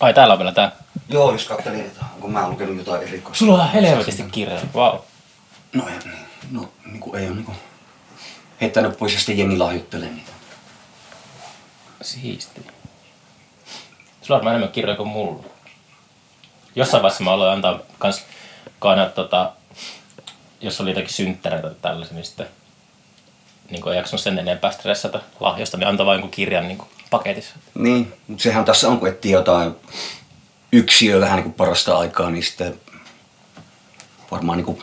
Ai täällä on vielä tää. Joo, jos katselin, että onko mä lukenut jotain erikoista. Sulla on helvetisti kirjoja. Wow. No, ei, niin, no niin kuin, ei ole niin kuin, heittänyt pois ja sitten jengi lahjoittelee niitä. Siisti. Sulla on varmaan enemmän kirjoja kuin mulla. Jossain vaiheessa mä aloin antaa kans kaana, tota, jos oli jotakin synttäreitä tai tällaisia, niin sitten niin ei jaksanut sen enempää stressata lahjosta, niin antoi vain kirjan niin kuin paketissa. Niin, mutta sehän tässä on, kun etsii jotain yksiö vähän niin kuin parasta aikaa, niin sitten varmaan niin kuin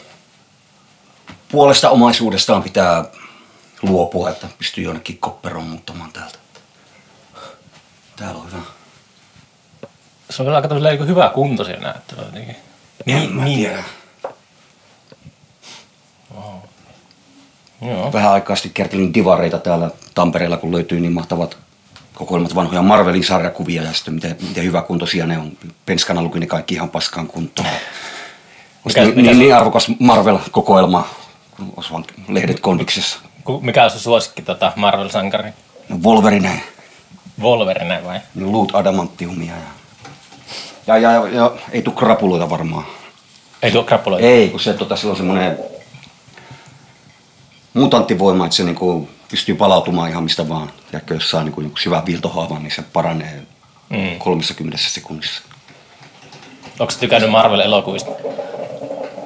puolesta omaisuudestaan pitää luopua, että pystyy jonnekin kopperoon muuttamaan täältä. Täällä on hyvä. Se on kyllä aika tämmöinen niin hyvä kuntoisia näyttävä jotenkin. Niin, mä niin. tiedän. Joo. Vähän aikaa sitten kertelin divareita täällä Tampereella, kun löytyi niin mahtavat kokoelmat vanhoja Marvelin sarjakuvia ja sitten miten, miten hyvä kuntoisia ne on. Penskana luki ne kaikki ihan paskaan kuntoon. Mikä- niin, mikä niin, niin arvokas Marvel-kokoelma, kun olisi vaan lehdet kondiksessa. Mikä on se suosikki tota Marvel-sankari? No Wolverine, Wolverine vai? niin luut adamantiumia ja... Ja, ja, ja, ja ei tule krapuloita varmaan. Ei tuo krappuloita. Ei, kun se tota, on semmoinen mutanttivoima, että se niinku pystyy palautumaan ihan mistä vaan. Ja jos saa niinku joku syvän viiltohaavan, niin se paranee Mm. 30 sekunnissa. Onko tykännyt Marvel-elokuvista?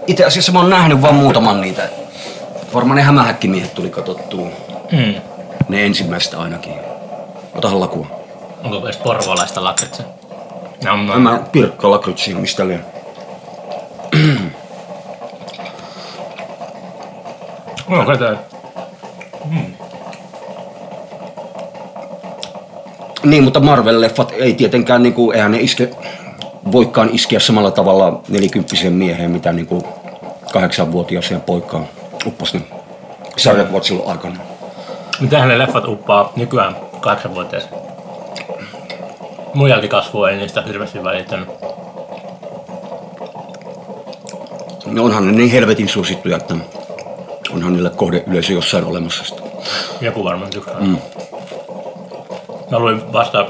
Itse asiassa mä oon nähnyt vaan muutaman niitä. Varmaan ne hämähäkkimiehet tuli katsottua. Mm. Ne ensimmäiset ainakin. Ota lakua. Onko edes porvolaista lakritsa? No, no. Mä pirkka lakritsi, mistä liian. No, katsotaan. Niin, mutta Marvel-leffat ei tietenkään, niinku, eihän ne iske, voikaan iskeä samalla tavalla nelikymppisen mieheen, mitä niinku kahdeksanvuotiaaseen poikaan upposi ne sarjakuvat silloin aikana. Mitähän ne leffat uppaa nykyään kahdeksanvuotiaisen? Mun jälkikasvu ei niistä hirveästi välittänyt. No onhan ne niin helvetin suosittuja, että onhan niillä kohdeyleisö jossain olemassa. Sitä. Joku varmaan tykkää. Mm. Mä luin vasta...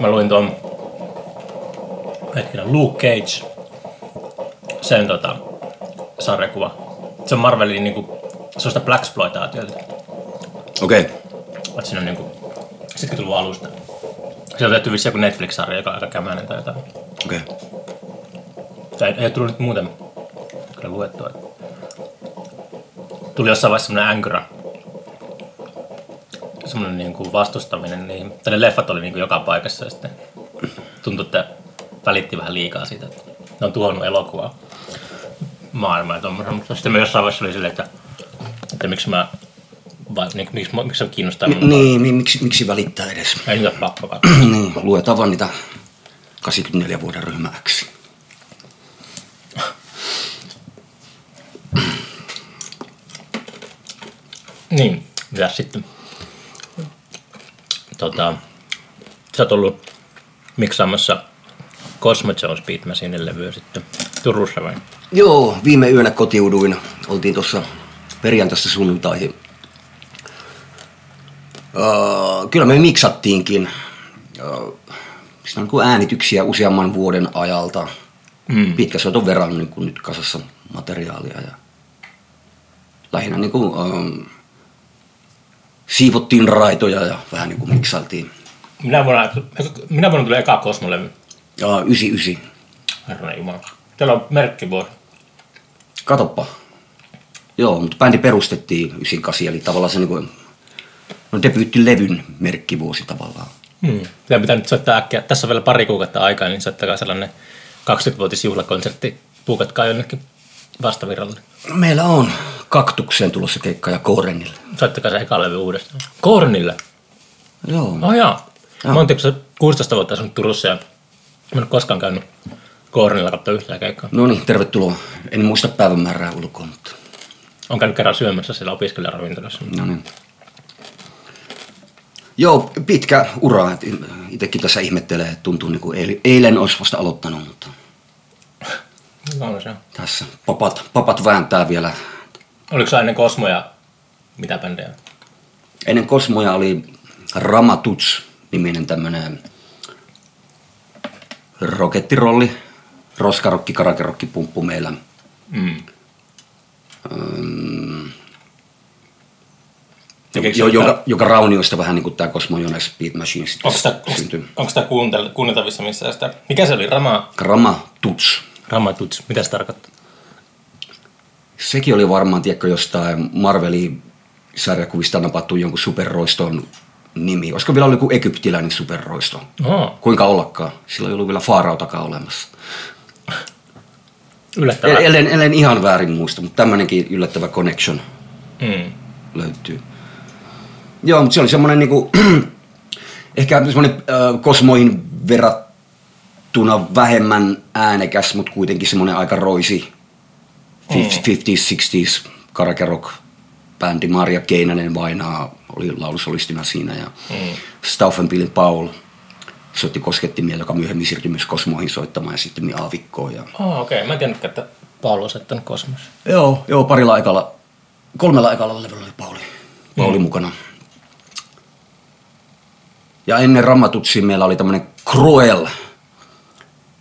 Mä luin tuon... Hetkinen, Luke Cage. Sen tota, sarjakuva. Se on Marvelin niinku... Sellaista blaxploitaatiota. Okei, okay. Että siinä on niinku... Sitten tullut alusta. Se on tehty vissiin joku Netflix-sarja, joka on aika kämäinen tai jotain. okei. Okay. Tai ei ole tullut nyt muuten kyllä luettua. Tuli jossain vaiheessa semmoinen änkyrä. Semmoinen niin kuin vastustaminen. Niin, ne leffat oli niin kuin joka paikassa ja sitten tuntui, että välitti vähän liikaa siitä, että ne on tuhonnut elokuvaa maailmaa ja. Mutta sitten me jossain vaiheessa oli silleen, että, että miksi mä vai, niin, miksi, miksi se kiinnostaa minua. Niin, niin miksi, miksi välittää edes? Ei niitä pakko katsoa. niin, luetaan vaan niitä 84 vuoden ryhmä X. Niin, mitä sitten? Tota, sä oot ollut miksaamassa Cosmo Jones Beat Machine levyä sitten Turussa vai? Joo, viime yönä kotiuduin. Oltiin tuossa perjantaista sunnuntaihin. Uh, kyllä me miksattiinkin. Uh, siinä on niin äänityksiä useamman vuoden ajalta. Mm. Pitkä soiton verran niin kuin nyt kasassa materiaalia. Ja lähinnä niin kuin, um, siivottiin raitoja ja vähän niin kuin miksailtiin. Minä vuonna, minä vuonna tuli eka Cosmo-levy. Ja 99. Herranen Jumala. Teillä on merkkivuosi. Katoppa. Joo, mutta bändi perustettiin 98, eli tavallaan se niinku, no debyyttilevyn merkkivuosi tavallaan. Hmm. Teidän pitää nyt soittaa äkkiä. Tässä on vielä pari kuukautta aikaa, niin soittakaa sellainen 20-vuotisjuhlakonsertti. Puukatkaa jonnekin vastavirralle. Meillä on kaktukseen tulossa keikka ja Koorenille. Soittakaa se eka levy uudestaan. Kornille. Joo. Oh. Joo. Mä oon tiedätkö, 16 vuotta asunut Turussa ja mä en ole koskaan käynyt Kornilla katsoa yhtään keikkaa. No niin, tervetuloa. En muista päivämäärää ulkoa, mutta Olen käynyt kerran syömässä siellä opiskelijaravintolassa. no niin. Joo, pitkä ura. et Itekin tässä ihmettelee, että tuntuu niin kuin eilen, eilen olisi vasta aloittanut, mutta No, se tässä papat, papat vääntää vielä. Oliko se ennen Cosmo ja mitä bändejä? Ennen Kosmoja oli Ramatuts niminen tämmönen rokettirolli, roskarokki, karakerokki, pumppu meillä. Mm. Öm, jo, joka, joka raunioista vähän niin kuin tämä Cosmo Jones Beat Machine sitten Onko sitä, onko sitä kuuntel, kuunneltavissa missään sitä? Mikä se oli? Rama, Grama Tuts. Rama Tuts. Mitä se tarkoittaa? Sekin oli varmaan, tiedätkö, jostain Marvelin sarjakuvista napattu jonkun superroiston nimi. Olisiko vielä ollut joku egyptiläinen superroisto? Oh, Kuinka ollakaan? Sillä ei ollut vielä Faarautakaan olemassa. yllättävää. Ellen, ellen ihan väärin muista, mutta tämmöinenkin yllättävä connection Mm. löytyy. Joo, mutta se oli semmoinen niinku, ehkä semmoinen äh, kosmoihin verrattuna vähemmän äänekäs, mutta kuitenkin semmoinen aika roisi 50s, 60s karaoke rock bändi. Maria Keinänen vainaa oli laulusolistina siinä ja mm. Stauffenpilin Paul soitti koskettimia, joka myöhemmin siirtyi myös Kosmoihin soittamaan ja sitten Aavikkoon. Ja... Oh, okei. Okay. Mä en tiennytkään, että Paul on soittanut Kosmos. Joo, joo, parilla aikalla, kolmella aikalla levyllä oli Pauli, Pauli mm. mukana. Ja ennen Rammatutsia meillä oli tämmöinen Cruel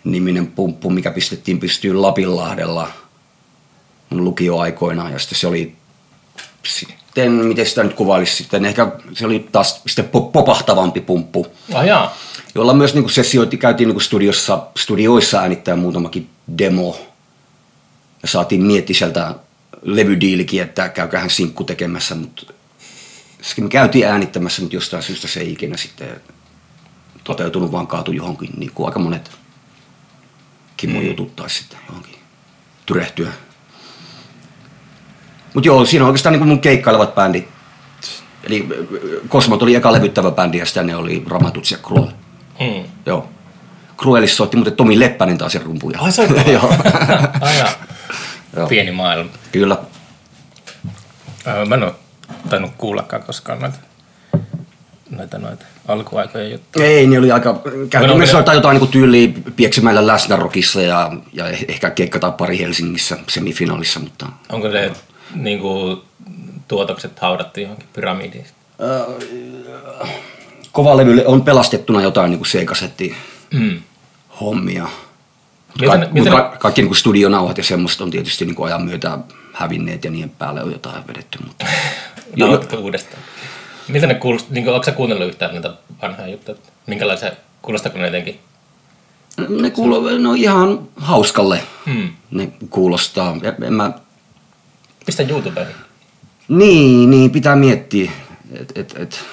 niminen pumppu, mikä pistettiin pystyyn Lapinlahdella mun lukioaikoina. Ja sitten se oli sitten, miten sitä nyt kuvailisi sitten, ehkä se oli taas sitten po- popahtavampi pumppu Ah jaa. jolla myös niin sessioitiin, käytiin niin studiossa, studioissa äänittää muutamakin demo. Ja saatiin miettiä sieltä levydiilikin, että käyköhän sinkku tekemässä, mutta me käytiin äänittämässä, mutta jostain syystä se ei ikinä sitten toteutunut, vaan kaatui johonkin, niin kuin aika monet Kimmo mm. jutut taisi sitten johonkin tyrehtyä. Mutta joo, siinä on oikeastaan niin mun keikkailevat bändit. Eli äh, Cosmot oli eka levyttävä bändi ja sitten ne oli Ramatuts ja Cruel. Mm. Joo. Cruelissa soitti muuten Tomi Leppänen taas sen rumpuja. Ai soittava? Joo. Joo. Pieni maailma. Kyllä. Öö, mä en ole tainnut kuullakaan koskaan noita, noita, noita alkuaikojen juttuja. Ei, ne oli aika... No, ne- soittaa jotain niin tyyliä Pieksämäellä läsnärokissa ja, ja ehkä keikka tai pari Helsingissä semifinaalissa, mutta... Onko se niin kuin, tuotokset haudattu johonkin pyramidiin? Kovalevylle on pelastettuna jotain niin C-kasetti Mm. hommia. Ne- Ka- mutta ka- kaikki niin studionauhat ja semmoista on tietysti niin ajan myötä hävinneet ja niiden päälle on jotain vedetty. Mutta... Nauhoitko uudestaan? Miltä ne kuulostaa? Niin sä kuunnellut yhtään näitä vanhoja juttuja? Minkälaisia, kuulostaako ne jotenkin? Ne kuuluu, no ihan hauskalle Hmm. ne kuulostaa. En mä, Pistä YouTubeen. niin, niin, pitää miettiä, että et, et,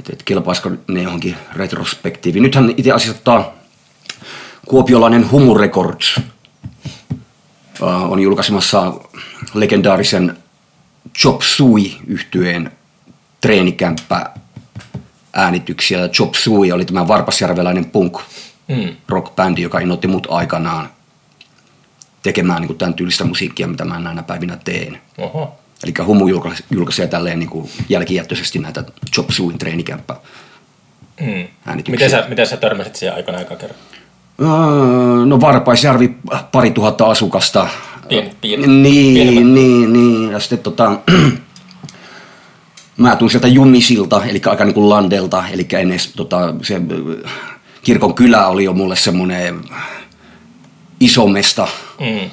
et, et kelpaisiko ne johonkin retrospektiiviin. Nythän itse asiassa tota, kuopiolainen Humu Records äh, on julkaisemassa legendaarisen Chop Suey yhtyeen treenikämppä äänityksiä. Chop Suey oli tämä varpasjärveläinen punk Mm. rockbändi, joka innoitti mut aikanaan tekemään niin tämän tyylistä musiikkia, mitä mä näinä päivinä teen. Oho. Eli Humu julkaisee tälleen niin kuin jälkijättöisesti näitä Chop Sueyn treenikämppä. Mm. Miten sä, miten sä törmäsit siihen aikana aika kerran? Öö, No Varpaisjärvi, pari tuhatta asukasta. Pieni- pieni- Niin, pienemmät. niin, niin. Ja sitten tota, mä tuun sieltä Junnisilta, eli aika niin kuin Landelta, eli ennen tota, se ö, kirkon kylä oli jo mulle semmoinen iso mesta Mm.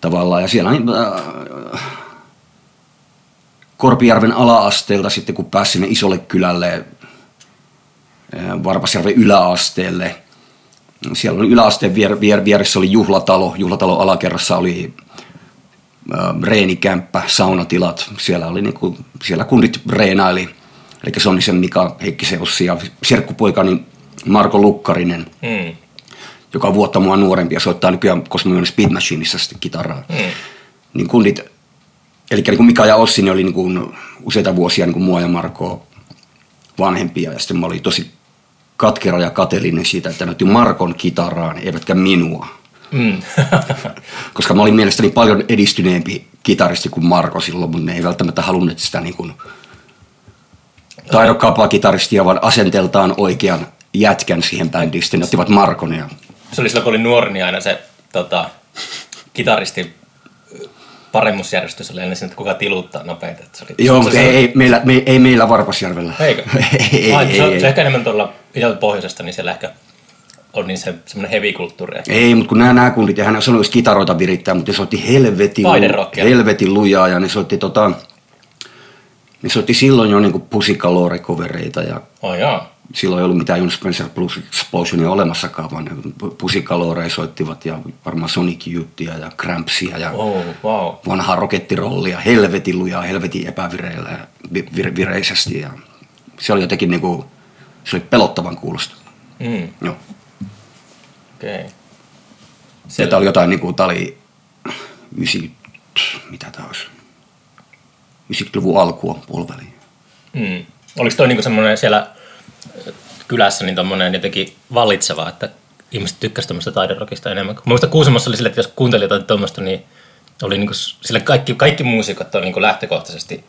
tavallaan. Ja siellä niin, äh, Korpijärven ala-asteelta sitten kun pääsi sinne isolle kylälle, äh, Varpasjärven yläasteelle. Siellä oli yläasteen vier, vier, vieressä oli juhlatalo. Juhlatalo alakerrassa oli äh, reenikämppä, saunatilat. Siellä, oli niinku, siellä kundit reenaili. Eli Sonnisen Mika Heikkisen Ossi ja serkkupoikani Marko Lukkarinen Mm. joka on vuotta mua nuorempi ja soittaa nykyään Cosmo Speed Machineissa sitten kitaraa. Mm. Niin kundit, eli niin kuin Mika ja Ossi, ne oli niin kuin useita vuosia niin kuin mua ja Marko vanhempia. Ja sitten mä olin tosi katkera ja kateellinen siitä, että ne otti Markon kitaraan, eivätkä minua. Mm. Koska mä olin mielestäni paljon edistyneempi kitaristi kuin Marko silloin, mutta ne ei välttämättä halunneet sitä niin kuin taidokkaampaa kitaristia, vaan asenteeltaan oikean jätkän siihen bändiin. Sitten ne ottivat Markon ja se oli silloin, kun oli nuori, niin aina se tota, kitaristi paremmuusjärjestys oli aina siinä, että kuka tiluttaa nopeita. Että se oli, Joo, se, mutta se, ei, ei, meillä, me, ei meillä Varpasjärvellä. Eikö? ei, Ai, ei, se, ei, se ehkä enemmän tuolla pohjoisesta, niin siellä ehkä on niin se, semmoinen heavy-kulttuuri. Ei, mutta kun nämä, nämä kundit, ja hän sanoi, että kitaroita virittää, mutta ne soitti helvetin, helvetin lujaa ja ne soitti tota, ne soitti silloin jo niinku pusikalore-kovereita ja Oh silloin ei ollut mitään Jon Spencer Plus Explosionia olemassakaan, vaan ne pusikaloreja soittivat ja varmaan Sonic Youthia ja Crampsia ja Oh, wow. vanhaa rokettirollia, helvetin lujaa, helvetin epävireillä ja vi- vir- vireisesti. Ja se oli jotenkin niinku, se oli pelottavan kuulosta. Mm, Joo. Okei. Okay. Sieltä oli jotain, niinku, tää oli 90, mitä tää olisi, 90-luvun alkua puoliväliin. Mm. Oliko toi niinku semmoinen siellä kylässä niin tommonen jotenkin vallitseva, että ihmiset tykkäsivät tämmöistä taiderokista enemmän? Mä muistan Kuusamossa oli sille, että jos kuunteli jotain tuommoista, niin oli niinku, s- sille kaikki, kaikki muusikot on niinku lähtökohtaisesti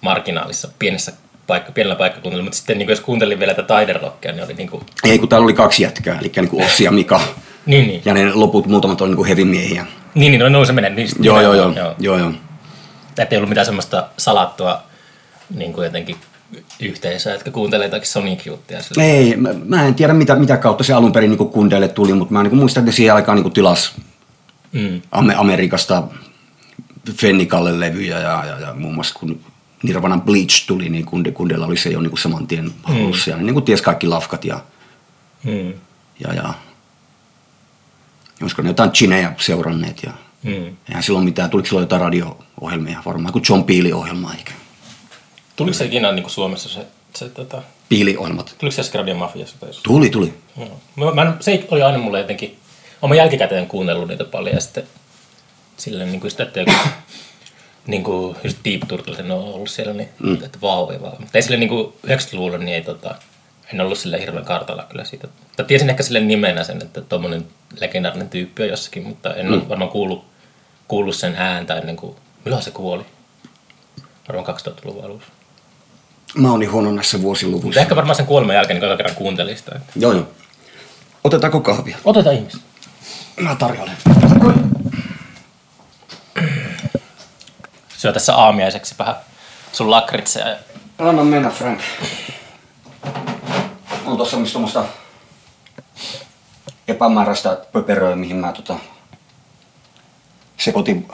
marginaalissa pienessä paikka, pienellä paikkakunnalla, mutta sitten niinku, jos kuuntelin vielä tätä taiderokkia, niin oli niinku, Ei, kun täällä oli kaksi jätkää, eli niinku Ossi ja Mika. niin, niin, Ja ne loput muutamat oli niinku heavy-miehiä. niin, niin no, no se menee. Niin, Joo, joo, joo. joo. joo, joo. Että ei ollut mitään semmoista salattua niin kuin jotenkin yhteisöä, jotka kuuntelee jotakin Sonic sillä- Ei, mä, mä en tiedä mitä, mitä kautta se alun perin niin kundeille tuli, mutta mä niin muistan, että siihen aikaan niin tilas Mm. Ame- Amerikasta Fennikalle levyjä ja, ja, ja muun muassa kun Nirvanan Bleach tuli, niin kunde, kundella oli se jo niin kuin saman tien hallussa. Ja ne niin kuin ties kaikki lafkat ja, Mm. ja, ja olisiko ne jotain chineja seuranneet. Ja, Mm. eihän silloin mitään, tuliko silloin jotain radio-ohjelmia varmaan, kuin John Peele-ohjelma eikä. Tuliko se ikinä niin kuin Suomessa se, se tota, Peele-ohjelmat. tuliko se äsken Radio Mafiassa tai? Tuli, tuli. Mä, mä, se oli aina mulle jotenkin, olen jälkikäteen kuunnellut niitä paljon ja sitten silleen niin kuin sitä, että joku niin kuin just Deep Turtle on ollut siellä, niin mm. että vau, ei vaan. Mutta ei sille niin kuin 90-luvulla, niin ei tota, en ollut sille hirveän kartalla kyllä siitä. Tai tiesin ehkä sille nimenä sen, että tuommoinen legendaarinen tyyppi on jossakin, mutta en mm. ole varmaan kuullut, kuullut sen ääntä ennen kuin, milloin se kuoli? Varmaan 2000-luvun alussa. Mä oon niin huono näissä Mutta vuosiluvuissa. ehkä varmaan sen kuoleman jälkeen niin kerran kuuntelin sitä. että- Joo, joo. Otetaanko kahvia? Otetaan ihmisiä. Mä tarjoilen. Syö tässä aamiaiseksi vähän sun lakritseja. Ja... Anna mennä, Frank. On tossa mistä tuommoista epämääräistä pöperöä, mihin mä tota sekoitin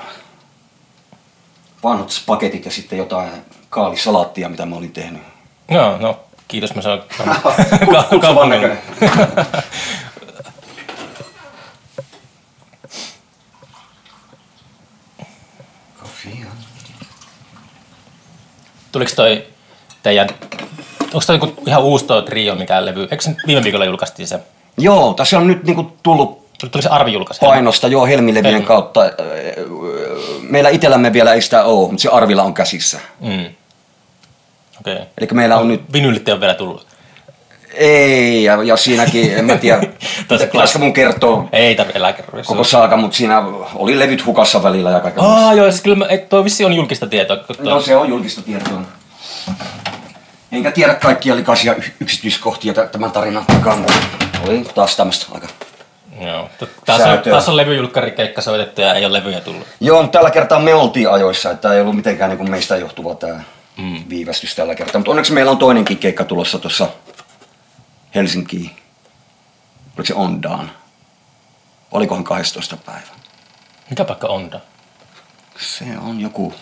vanhat spagetit ja sitten jotain kaalisalaattia, mitä mä olin tehnyt. No, no, kiitos mä saan Kutsuvan näköinen. Tuliko toi teidän, onko toi joku ihan uusi toi trio, mikä levy, eikö se viime viikolla julkaistiin se, Joo, tässä on nyt niinku tullut tuliko se Arvi painosta joo Helmilevien Helmi. kautta. Meillä itsellämme vielä ei sitä ole, mutta se Arvilla on käsissä. Mm. Okei. Okay. Eli meillä on nyt, Vinylit ei ole vielä tullut. Ei, ja, ja siinäkin, en mä tiedä, pitäisikö mun kertoa Ei tarvitse kerran. koko saaka, mutta siinä oli levyt hukassa välillä ja kaikkea. Aa, joo, siis kyllä mä, et, toi vissi on julkista tietoa. kun toi- No se on julkista tietoa. Enkä tiedä kaikkia likaisia y- yksityiskohtia tä- tämän tarinan takaa, mutta oli taas tämmöistä aika... Joo. Taas on, Säätöä. taas on levyjulkkarikeikka soitettu ja ei ole levyjä tullut. Joo, mutta tällä kertaa me oltiin ajoissa, että ei ollut mitenkään niin meistä johtuva tämä mm. viivästys tällä kertaa. Mutta onneksi meillä on toinenkin keikka tulossa tuossa Helsinkiin. Oliko se Ondaan? Olikohan 12. päivä? Mikä paikka on tää? Se on joku,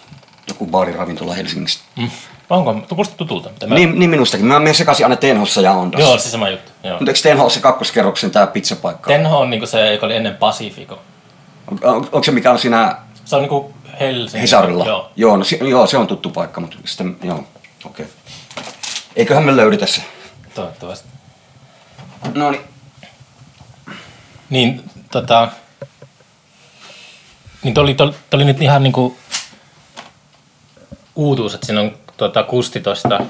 joku baariravintola Helsingistä. Mm. Onko? Kuulostaa tutulta. Mitä mä... Niin, niin minustakin. Mä menen sekaisin aina Tenhossa ja Ondassa. Joo, se sama juttu. Joo. Mutta eikö Tenho ole se kakkoskerroksen tää pizzapaikka? Tenho on niinku se, joka oli ennen Pacifico. On, on, onko se mikä on siinä Se on niinku Helsinki. Hesarilla? Joo. Joo, no, si- joo, se on tuttu paikka, mutta sitten, joo, okei. Okay. Eiköhän me löydetä se. Toivottavasti. No niin. Niin, tota... Niin toi oli, toi, toi oli nyt ihan niinku uutuus, että siinä on tota, Kusti tosta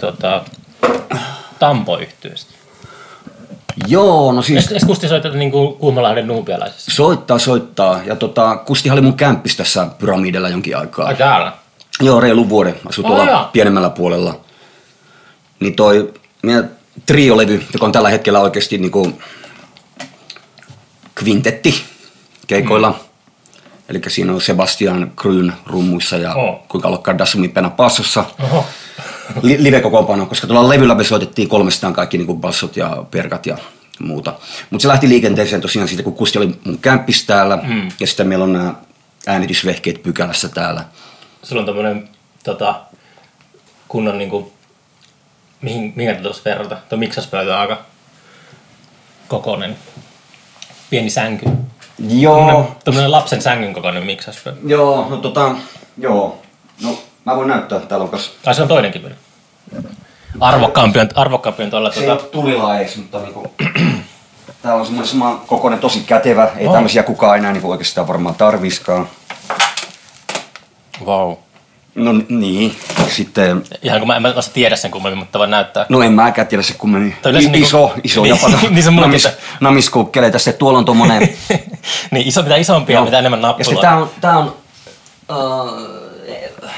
tota, Tampo-yhtyeestä. Joo, no siis Eikö Kusti soittaa niinku Kuumalahden nuupialaisessa? soittaa, soittaa. Ja tota, Kustihan oli mun kämppis tässä pyramidella jonkin aikaa. Ai täällä? Joo, reilu vuoden. Asui Ai tuolla jaa. pienemmällä puolella. Niin toi meidän triolevy, joka on tällä hetkellä oikeasti niinku kvintetti keikoilla. Mm. Eli siinä on Sebastian Grün rummuissa ja Oh. kuinka ollakaan Dasumi Pena passossa. Oho. li, live-kokoonpano, koska tuolla levyllä me soitettiin kolmestaan kaikki niin kuin bassot ja perkat ja muuta. Mutta se lähti liikenteeseen tosiaan siitä, kun Kusti oli mun kämppis täällä, mm. ja sitten meillä on nämä äänitysvehkeet pykälässä täällä. Sulla on tämmönen tota, kunnon niinku, mihin, mihin tätä tuossa verrata? Tuo miksaspöytä on aika kokoinen. Pieni sänky. Joo, Tämmönen lapsen sängyn kokoinen miksaspöytä. joo, no tota, joo. No, mä voin näyttää, täällä on kas... Tai se on toinenkin vielä. Arvokkaampi on, arvokkaampi on tuolla Se ei tuota, ole tulilaeiksi, mutta niinku... Täällä on semmoinen sama kokoinen, tosi kätevä. Ei Oh. tämmöisiä kukaan enää niinku oikeastaan varmaan tarviskaan. Wow. No niin, sitten... Ihan kun mä en mä tiedä sen kummemmin, mutta voin näyttää. No en mäkään tiedä se kummeni. Tai yleensä I- niinku- iso, iso Niin, japana. niin se namis, se- namiskukkeleita. Sitten tuolla on tommonen... niin iso, mitä isompia, mitä enemmän Ja sitten nappuloita. tää on, tää on uh,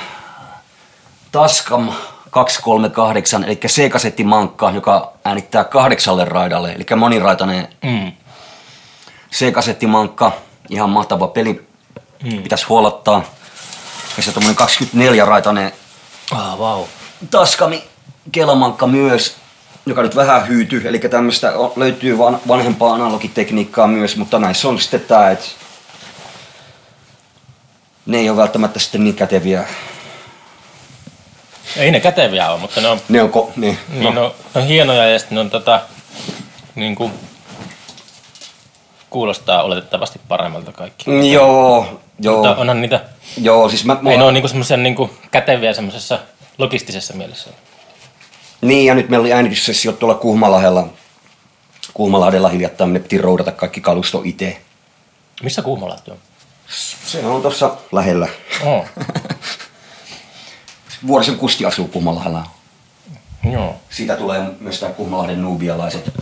Tascam 238, eli C-kasettimankka, joka äänittää kahdeksalle raidalle, eli moniraitainen Mm. C-kasettimankka, ihan mahtava peli, mm. pitäisi huolettaa. Ja se tommonen 24-raitainen Ah, wow. Tascami kelamankka myös, joka nyt vähän hyytyy, eli tämmöistä löytyy van, vanhempaa analogitekniikkaa myös, mutta näissä on sitten tää, että ne ei ole välttämättä sitten niin käteviä. Ei ne käteviä ole, mutta ne on, Ne on, ko, ne, niin, no. ne on, ne on hienoja ja sitten ne on tota, niin kuin, kuulostaa oletettavasti paremmalta kaikki. Joo, joo, Mutta onhan niitä, joo, siis mä, ei ne ole niinku semmoisia niinku käteviä semmoisessa logistisessa mielessä. Niin, ja nyt meillä oli äänityssessio tuolla Kuhmalahdella. Kuhmalahdella hiljattain me piti roudata kaikki kalusto itse. Missä Kuhmolahti on? Se on tuossa lähellä. Oh. Vuorisen Kusti asuu Kuhmalahdella. Joo. Siitä tulee myös tämä Kuhmalahden nuubialaiset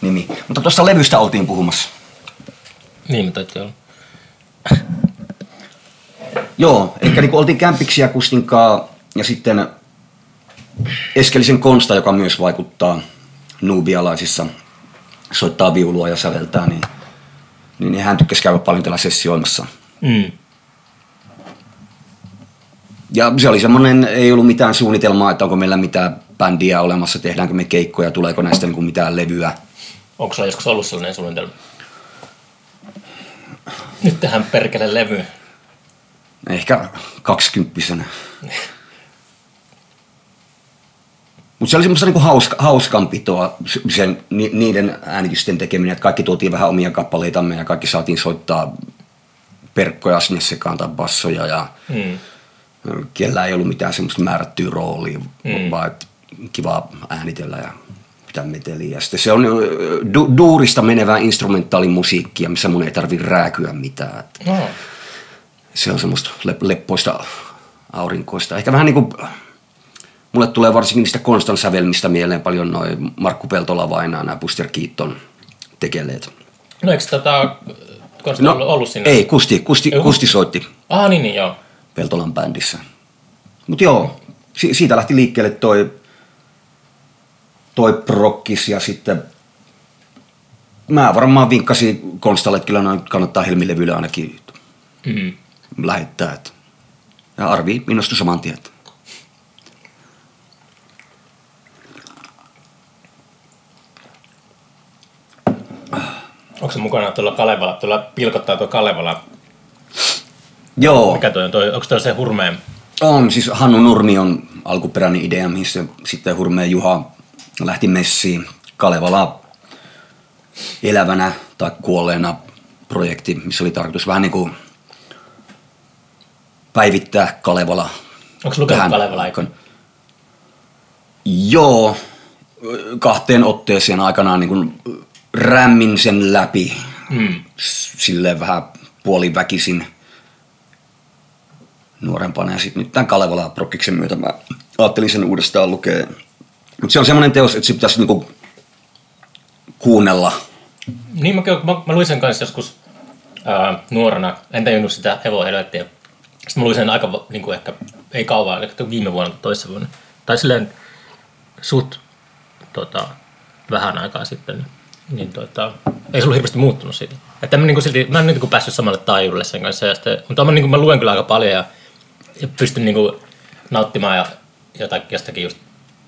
nimi. Mutta tuosta levystä oltiin puhumassa. Niin me taitti olla. Joo, eli niin oltiin kämpiksiä Kustinkaa ja sitten Eskelisen Konsta, joka myös vaikuttaa nuubialaisissa, soittaa viulua ja säveltää, niin, niin hän tykkäsi käydä paljon täällä sessioimassa. Mm. Ja se oli semmoinen, ei ollut mitään suunnitelmaa, että onko meillä mitään bändiä olemassa, tehdäänkö me keikkoja, tuleeko näistä niin kuin mitään levyä. Onko sulla joskus ollut sellainen suunnitelma? Nyt tähän perkele levy. Ehkä kaksikymppisenä. Mutta se oli semmoista niinku hauska, hauskanpitoa, se- sen, ni, niiden äänitysten tekeminen, että kaikki tuotiin vähän omia kappaleitamme ja kaikki saatiin soittaa perkkoja sinne sekaan tai bassoja ja Mm. kellä ei ollut mitään semmoista määrättyä roolia, Mm. vaan että kiva äänitellä ja pitää meteliä. Sitten se on du, duurista menevää instrumentaalimusiikkia, missä mun ei tarvi rääkyä mitään. No. Se on semmoista le- leppoista aurinkoista. Ehkä vähän niin kuin, mulle tulee varsinkin niistä Konstan sävelmistä mieleen paljon noin Markku Peltola vainaa nämä Buster Keaton tekeleet. No eikö tota, Konsta no, ollut, sinne? ei, Kusti, Kusti, Ei, Kusti soitti Ah niin, niin joo. Peltolan bändissä. Mutta joo, si- siitä lähti liikkeelle toi, toi prokkis ja sitten mä varmaan vinkkasin Konstalle, että kyllä kannattaa Helmilevylle ainakin Mm. Lähettää. Et. Ja Arvi innostui saman tien. Onko se mukana tuolla Kalevala, tuolla pilkottaa tuo Kalevala? Joo, Mikä toi on toi, onko toi se hurmeen? on. Siis Hannu Nurmi on alkuperäinen idea, mihin se sitten Hurmeen Juha lähti messiin. Kalevala elävänä tai kuolleena projekti, missä oli tarkoitus vähän niin kuin päivittää Kalevala. Onko lukenut Kalevala aikaan. Joo, kahteen otteeseen aikanaan niin kuin rämmin sen läpi Mm. silleen vähän puoliväkisin nuorempana. Ja sitten nyt tämän Kalevala prokkiksen myötä mä ajattelin sen uudestaan lukea. Mutta se on semmoinen teos, että se pitäisi niinku kuunnella. Niin mä, mä, mä luin sen kanssa joskus ää, nuorena, en tajunnut sitä hevohelvettiä. Sitten mä luin sen aika niin kuin ehkä, ei kauan, eli viime vuonna tai toissa vuonna. Tai silleen suht tota, vähän aikaa sitten. Niin, niin tota, ei se ollut hirveästi muuttunut siitä. Että mä, niin kuin silti, mä en niin kuin päässyt samalle taajuudelle sen kanssa. Ja sitten, mutta mä, niin kuin, mä luen kyllä aika paljon ja, ja pystyn niin kuin, nauttimaan ja jotakin, jostakin just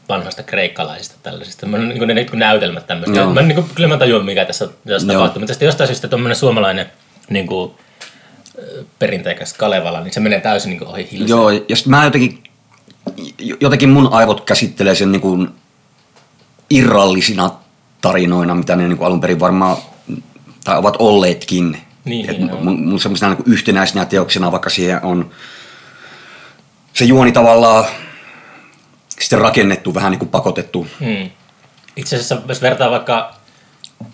vanhoista kreikkalaisista tällaisista. Mä, niin kuin ne niin näytelmät tämmöistä. Mä niin kuin, kyllä mä tajuan, mikä tässä, tässä tapahtuu. Mutta sitten jostain syystä tuommoinen suomalainen niin kuin, perinteikäs Kalevala, niin se menee täysin niin ohi hiljaisen. Joo, ja mä jotenkin, jotenkin mun aivot käsittelee sen niin kuin irrallisina tarinoina, mitä ne niin kuin alun perin varmaan, tai ovat olleetkin. Niin, Et niin, mun, mun semmoisena niin kuin yhtenäisenä teoksena, vaikka siihen on se juoni tavallaan sitten rakennettu, vähän niin kuin pakotettu. Hmm. Itse asiassa jos vertaa vaikka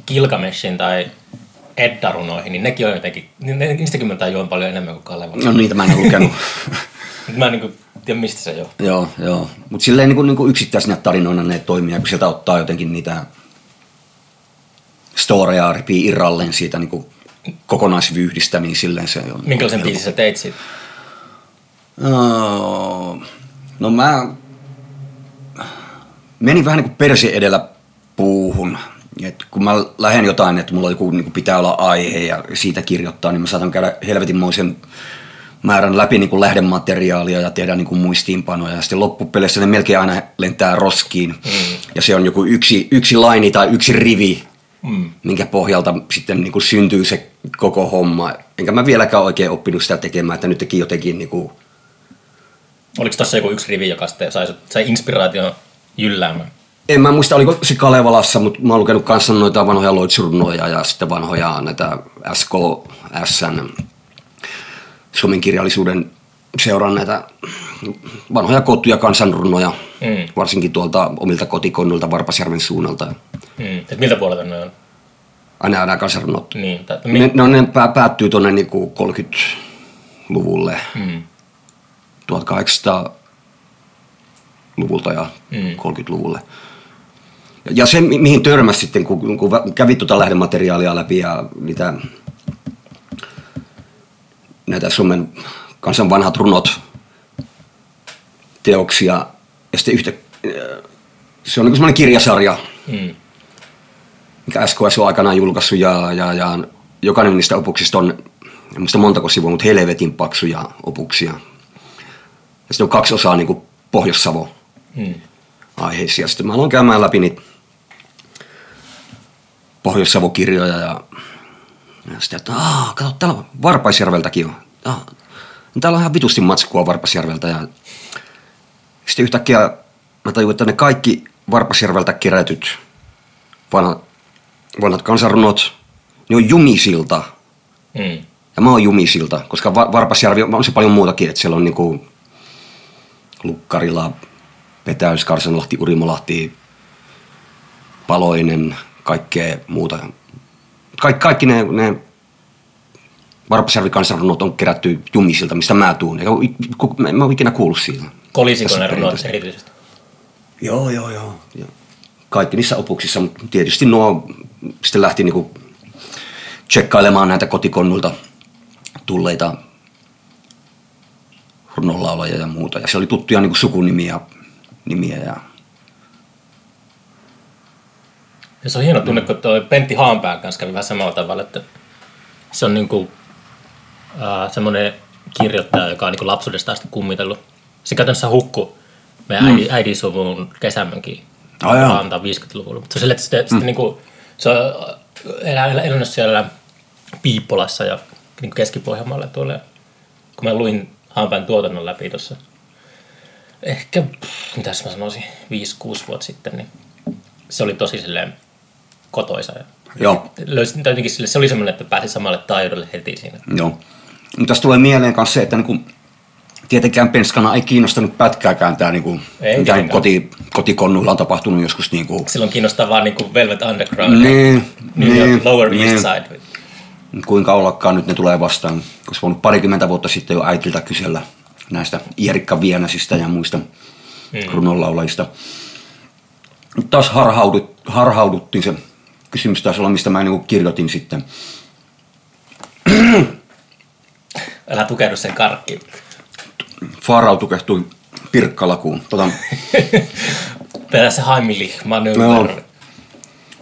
Gilgameshin tai Edda-runoihin, niin nekin on jotenkin, ne, niistäkin mä tajuan paljon enemmän kuin Kalevala. No niitä mä en ole lukenut. Mä en niin kuin, tiedä, mistä se johtuu. joo, joo. Mutta silleen niin kuin, niin kuin yksittäisinä tarinoina ne toimii, kun sieltä ottaa jotenkin niitä storeja repii irralleen siitä niin kuin kokonaisvyyhdistä, niin silleen se on. Minkälaisen biisin sä teit siitä? No, no mä menin vähän niin kuin perse edellä puuhun. Et kun mä lähden jotain, että mulla joku niin pitää olla aihe ja siitä kirjoittaa, niin mä saatan käydä helvetinmoisen määrän läpi niin kuin lähdemateriaalia ja tehdä niin kuin muistiinpanoja. Ja sitten loppupeleissä ne melkein aina lentää roskiin. Mm. Ja se on joku yksi, yksi laini tai yksi rivi, Mm. minkä pohjalta sitten niin kuin syntyy se koko homma. Enkä mä vieläkään oikein oppinut sitä tekemään, että nyt teki jotenkin niin kuin Oliko tossa joku yksi rivi, joka sitten sai, sai inspiraation jylläämään? En mä muista, oliko se Kalevalassa, mutta mä oon lukenut kanssa noita vanhoja loitsurunnoja ja sitten vanhoja näitä SKSn Suomen kirjallisuuden seuran näitä vanhoja kottuja kansanrunnoja, Mm. varsinkin tuolta omilta kotikonnilta Varpasjärven suunnalta. Mm. Et miltä puolelta ne on? Aina nämä kansanrunnot. Niin, tai, Ne, mi- ne, ne pää, päättyy tuonne niinku 30-luvulle, mm. 1800-luvulta ja Mm. 30-luvulle. Ja- se, mi- mihin törmäsi sitten, kun, kun kävi tuota lähdemateriaalia läpi ja niitä, näitä Suomen kansan vanhat runot, teoksia, ja sitten yhtä, se on niin semmoinen kirjasarja, Mm. mikä SKS on aikanaan julkaissut ja, ja, ja jokainen niistä opuksista on, en muista montako sivua, mutta helvetin paksuja opuksia. Ja sitten on kaksi osaa niin kuin Pohjois-Savo Mm. aiheisia. Sitten mä aloin käymään läpi niitä Pohjois-Savo-kirjoja ja, ja sitten, että aah, kato, täällä on Varpaisjärveltäkin on. Ah, täällä on ihan vitusti matskua Varpaisjärveltä ja sitten yhtäkkiä mä tajuin, että ne kaikki Varpaisjärveltä kerätyt vanhat, vanhat kansanrunot, ne on Jumisilta. Mm. Ja mä oon Jumisilta, koska Va- Varpasjärvi on se paljon muutakin, että siellä on niinku Lukkarila, Petäys, Karsanlahti, Urimolahti, Paloinen, kaikkea muuta. Kaik, kaikki ne, ne Varpasjärvi on kerätty Jumisilta, mistä mä tuun. Eikä, mä en oon ikinä kuullut siitä. Kolisiko ne runot perinteessä. erityisesti? Joo, joo, joo. Ja kaikki niissä opuksissa, mutta tietysti nuo sitten lähti niinku tsekkailemaan näitä kotikonnulta tulleita runnonlaulajia ja muuta. Ja se oli tuttuja niinku sukunimiä nimiä ja Ja se on hieno tunne, kun toi Pentti Haanpään kanssa kävi vähän samalla tavalla, että se on niinku, äh, semmoinen kirjoittaja, joka on niinku lapsuudesta asti kummitellut. Se käytännössä hukku meidän mm. äidin, äidin suvun kesämönkin Ai jaa. antaa 50-luvulla. Mutta se on silleen, että sitten, mm. sitten niinku, se on elää, elää, elänyt siellä Piippolassa ja niinku Keski-Pohjanmaalla tuolla. Kun mä luin Haanpään tuotannon läpi tuossa ehkä, pff, mitäs mä sanoisin, 5-6 vuotta sitten, niin se oli tosi silleen kotoisa. Ja joo, löysin, jotenkin sille, se oli semmoinen, että pääsi samalle taajuudelle heti siinä. joo. Mutta tässä tulee mieleen myös se, että niinku, tietenkään penskana ei kiinnostanut pätkääkään tämä, niinku, mitä tietenkään. koti, kotikonnuilla on tapahtunut joskus. Niinku, Silloin kiinnostaa vaan niinku Velvet Underground ja niin, New York niin, Lower niin. East Side. kuinka ollakaan nyt ne tulee vastaan. Olisi voinut parikymmentä vuotta sitten jo äitiltä kysellä näistä Ierikka Vienäsistä ja muista mm. runonlaulajista. Taas harhaudut, harhauduttiin se kysymys taisi olla, mistä mä niin kirjoitin sitten. Älä tukehdu sen karkkiin. Farau tukehtui pirkkalakuun. Tota, Perä se Heimlich. No.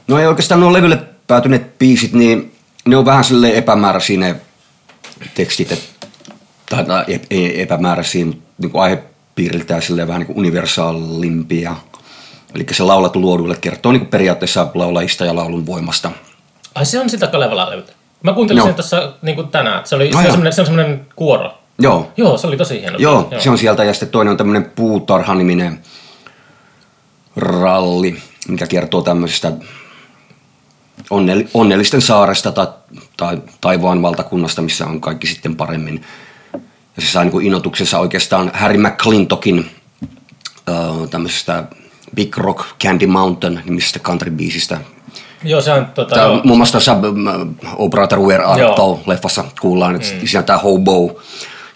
no ei oikeastaan nuo levylle päätyneet biisit, niin ne on vähän silleen epämääräisiä ne tekstit, et, tai, tai ep- ei epämääräisiä, mutta niin kuin aihe piiriltään silleen vähän niin universaalimpia. Eli se laulat luoduille kertoo niin periaatteessa laulajista ja laulun voimasta. Ai se on sitä Kalevala levyltä. Mä kuuntelin Joo. sen tuossa niin tänään. Se, oli, No se, on joo. semmoinen, se on semmoinen kuoro. Joo, Joo, se oli tosi hieno. Joo, se on sieltä ja sitten toinen on tämmöinen puutarha-niminen ralli, mikä kertoo tämmöisestä onnell- onnellisten saaresta tai, tai taivaan valtakunnasta, missä on kaikki sitten paremmin. Ja se sai niin kuin innotuksensa oikeastaan Harry McClintokin äh, tämmöisestä Big Rock Candy Mountain nimisestä country-biisistä. Joo, se on tota, Tämä muun muassa tuossa ähm, O Brother Where Art. Thou leffassa kuullaan, että mm. siinä tämä hobo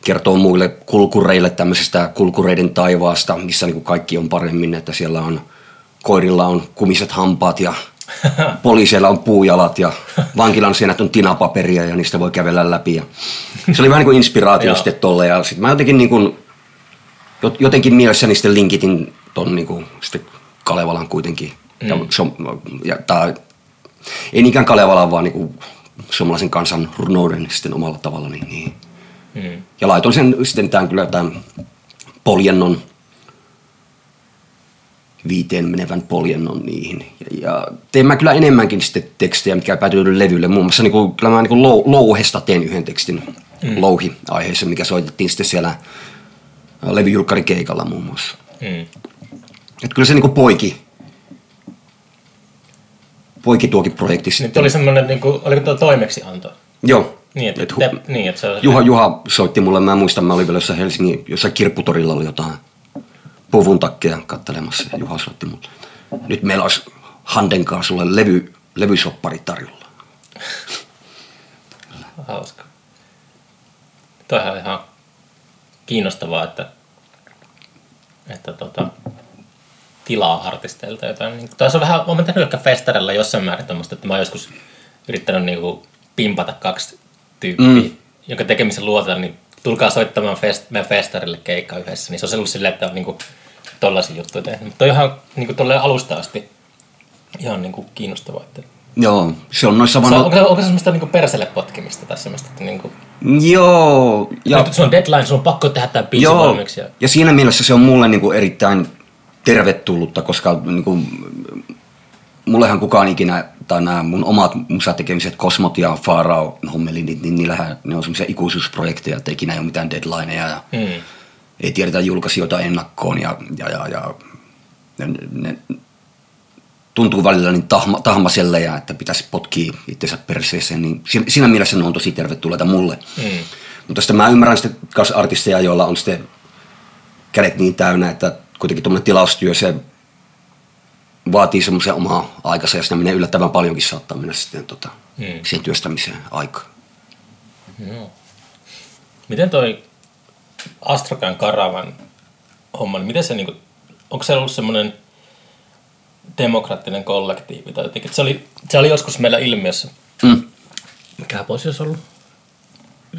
kertoo muille kulkureille tämmöisestä kulkureiden taivaasta, missä niinku kaikki on paremmin, että siellä on koirilla on kumiset hampaat ja poliiseilla on puujalat ja vankilan seinät on tinapaperia ja niistä voi kävellä läpi. Ja se oli vähän niin kuin inspiraatio sitten tolle ja sitten mä jotenkin niin kuin, jot- jotenkin mielessäni sitten linkitin ton niin kuin sitten Kalevalan kuitenkin. Ja, se on, ja, tai, ei niinkään Kalevalan, vaan niin kuin suomalaisen kansan runouden sitten omalla tavalla. Niin, niin. Mm. Ja laitoin sen sitten tämän kyllä tämän poljennon, viiteen menevän poljennon niihin. Ja, ja teen mä kyllä enemmänkin sitten tekstejä, mitkä päätyy levylle. Muun muassa niin kuin, kyllä mä niin kuin lou, louhesta teen yhden tekstin mm. louhi-aiheessa, mikä soitettiin sitten siellä levyjulkkarikeikalla muun muassa. Mm. Että kyllä se niin kuin poiki, poiki tuokin projekti Nyt sitten. oli semmoinen, niin kuin, oliko tuo toimeksianto? Joo. Niin, että, Et hu- te, niin, että se on Juha, Juha soitti mulle, mä muistan, mä olin vielä jossain Helsingin, jossain kirpputorilla oli jotain puvun takkeja kattelemassa ja Juha soitti mulle. Nyt meillä olisi Handen kanssa sulle levy, levysoppari tarjolla. hauska. Toihan on ihan kiinnostavaa, että, että tota, tilaa artisteilta jotain. Niin, taas on vähän, olen tehnyt ehkä festarilla jossain määrin tämmöistä, että mä oon joskus yrittänyt niin kuin, pimpata kaksi tyyppiä, mm. jonka tekemisen luotetaan, niin tulkaa soittamaan fest, meidän festarille keikka yhdessä. Niin se on ollut silleen, että on niin kuin, tollaisia juttuja tehnyt. Mutta on ihan niin kuin, tolleen alusta asti ihan niin kuin, kiinnostavaa. Että... Joo, se on noissa Se, vanhoissa... onko, se, onko se semmoista niin perselle potkimista tai semmoista, että niin kuin, Joo, ja. Nyt sun on deadline, sun on pakko tehdä tämä biisi joo, valmiiksi. Ja... ja siinä mielessä se on mulle niinku erittäin tervetullutta, koska niinku, mullehan kukaan ikinä, tai nämä mun omat musatekemiset, Kosmot ja Farao hommeli, niin, niin niillähän ne on semmoisia ikuisuusprojekteja, että ikinä ei ole mitään deadlineja ja Mm. ei tiedetä julkaisijoita ennakkoon ja, ja, ja, ja ne, ne, tuntuu välillä niin tahma, tahmaselle ja että pitäisi potkia itsensä perseeseen, niin siinä, siinä mielessä ne on tosi tervetulleita mulle. Mm. Mutta sitten mä ymmärrän sitten artisteja, joilla on sitten kädet niin täynnä, että kuitenkin tuommoinen tilaustyö, se vaatii semmoisen omaa aikansa ja siinä menee yllättävän paljonkin saattaa mennä sitten tota, Mm. siihen työstämiseen aikaa. Joo. Miten toi Astrokan Karavan homma, niin miten se niinku, onko se ollut semmoinen demokraattinen kollektiivi tai jotenkin, se oli, se oli joskus meillä ilmiössä, Mm. mikä voisi jos ollut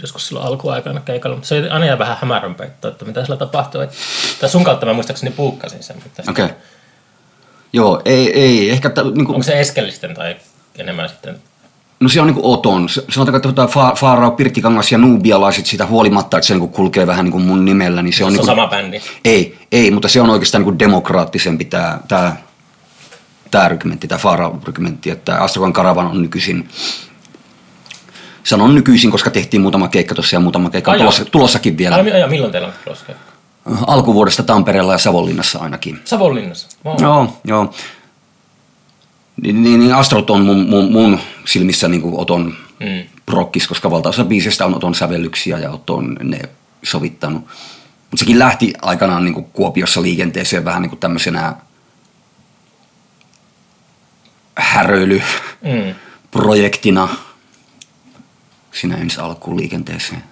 joskus silloin alkuaikana keikalla, mutta se oli aina vähän hämärän peittoa, että mitä sillä tapahtuu. Että, tai sun kautta mä muistaakseni puukkasin sen. Okei. Okay. Joo, ei, ei ehkä, niin kuin, Onko se eskellisten tai enemmän sitten? no se on niin kuin oton. Sanotaanko, että tota, Fa- Faarao, Pirttikangas ja Nubialaiset sitä huolimatta, että se niin kuin kulkee vähän niin kuin mun nimellä, niin se on, Se niin on kuin, sama bändi. Ei, ei, mutta se on oikeastaan niin kuin demokraattisempi tämä, tämä, tämä rykmentti, tämä Faara-rykmentti, että Astrokan Karavan on nykyisin, sanon nykyisin, koska tehtiin muutama keikka tuossa ja muutama keikka on tulossa, tulossakin vielä. Ai, ai, milloin teillä on tulossa keikka? Alkuvuodesta Tampereella ja Savonlinnassa ainakin. Savonlinnassa. Wow. Joo, joo. Niin, niin, niin Astrot on mun, mun, mun silmissä niin kuin Oton Mm. prokkis, koska valtaosa biisestä on Oton sävellyksiä ja Otto on ne sovittanut. Mutta sekin lähti aikanaan niin kuin Kuopiossa liikenteeseen vähän niin kuin tämmöisenä häröilyprojektina Mm. Siinä ensi alkuun liikenteeseen.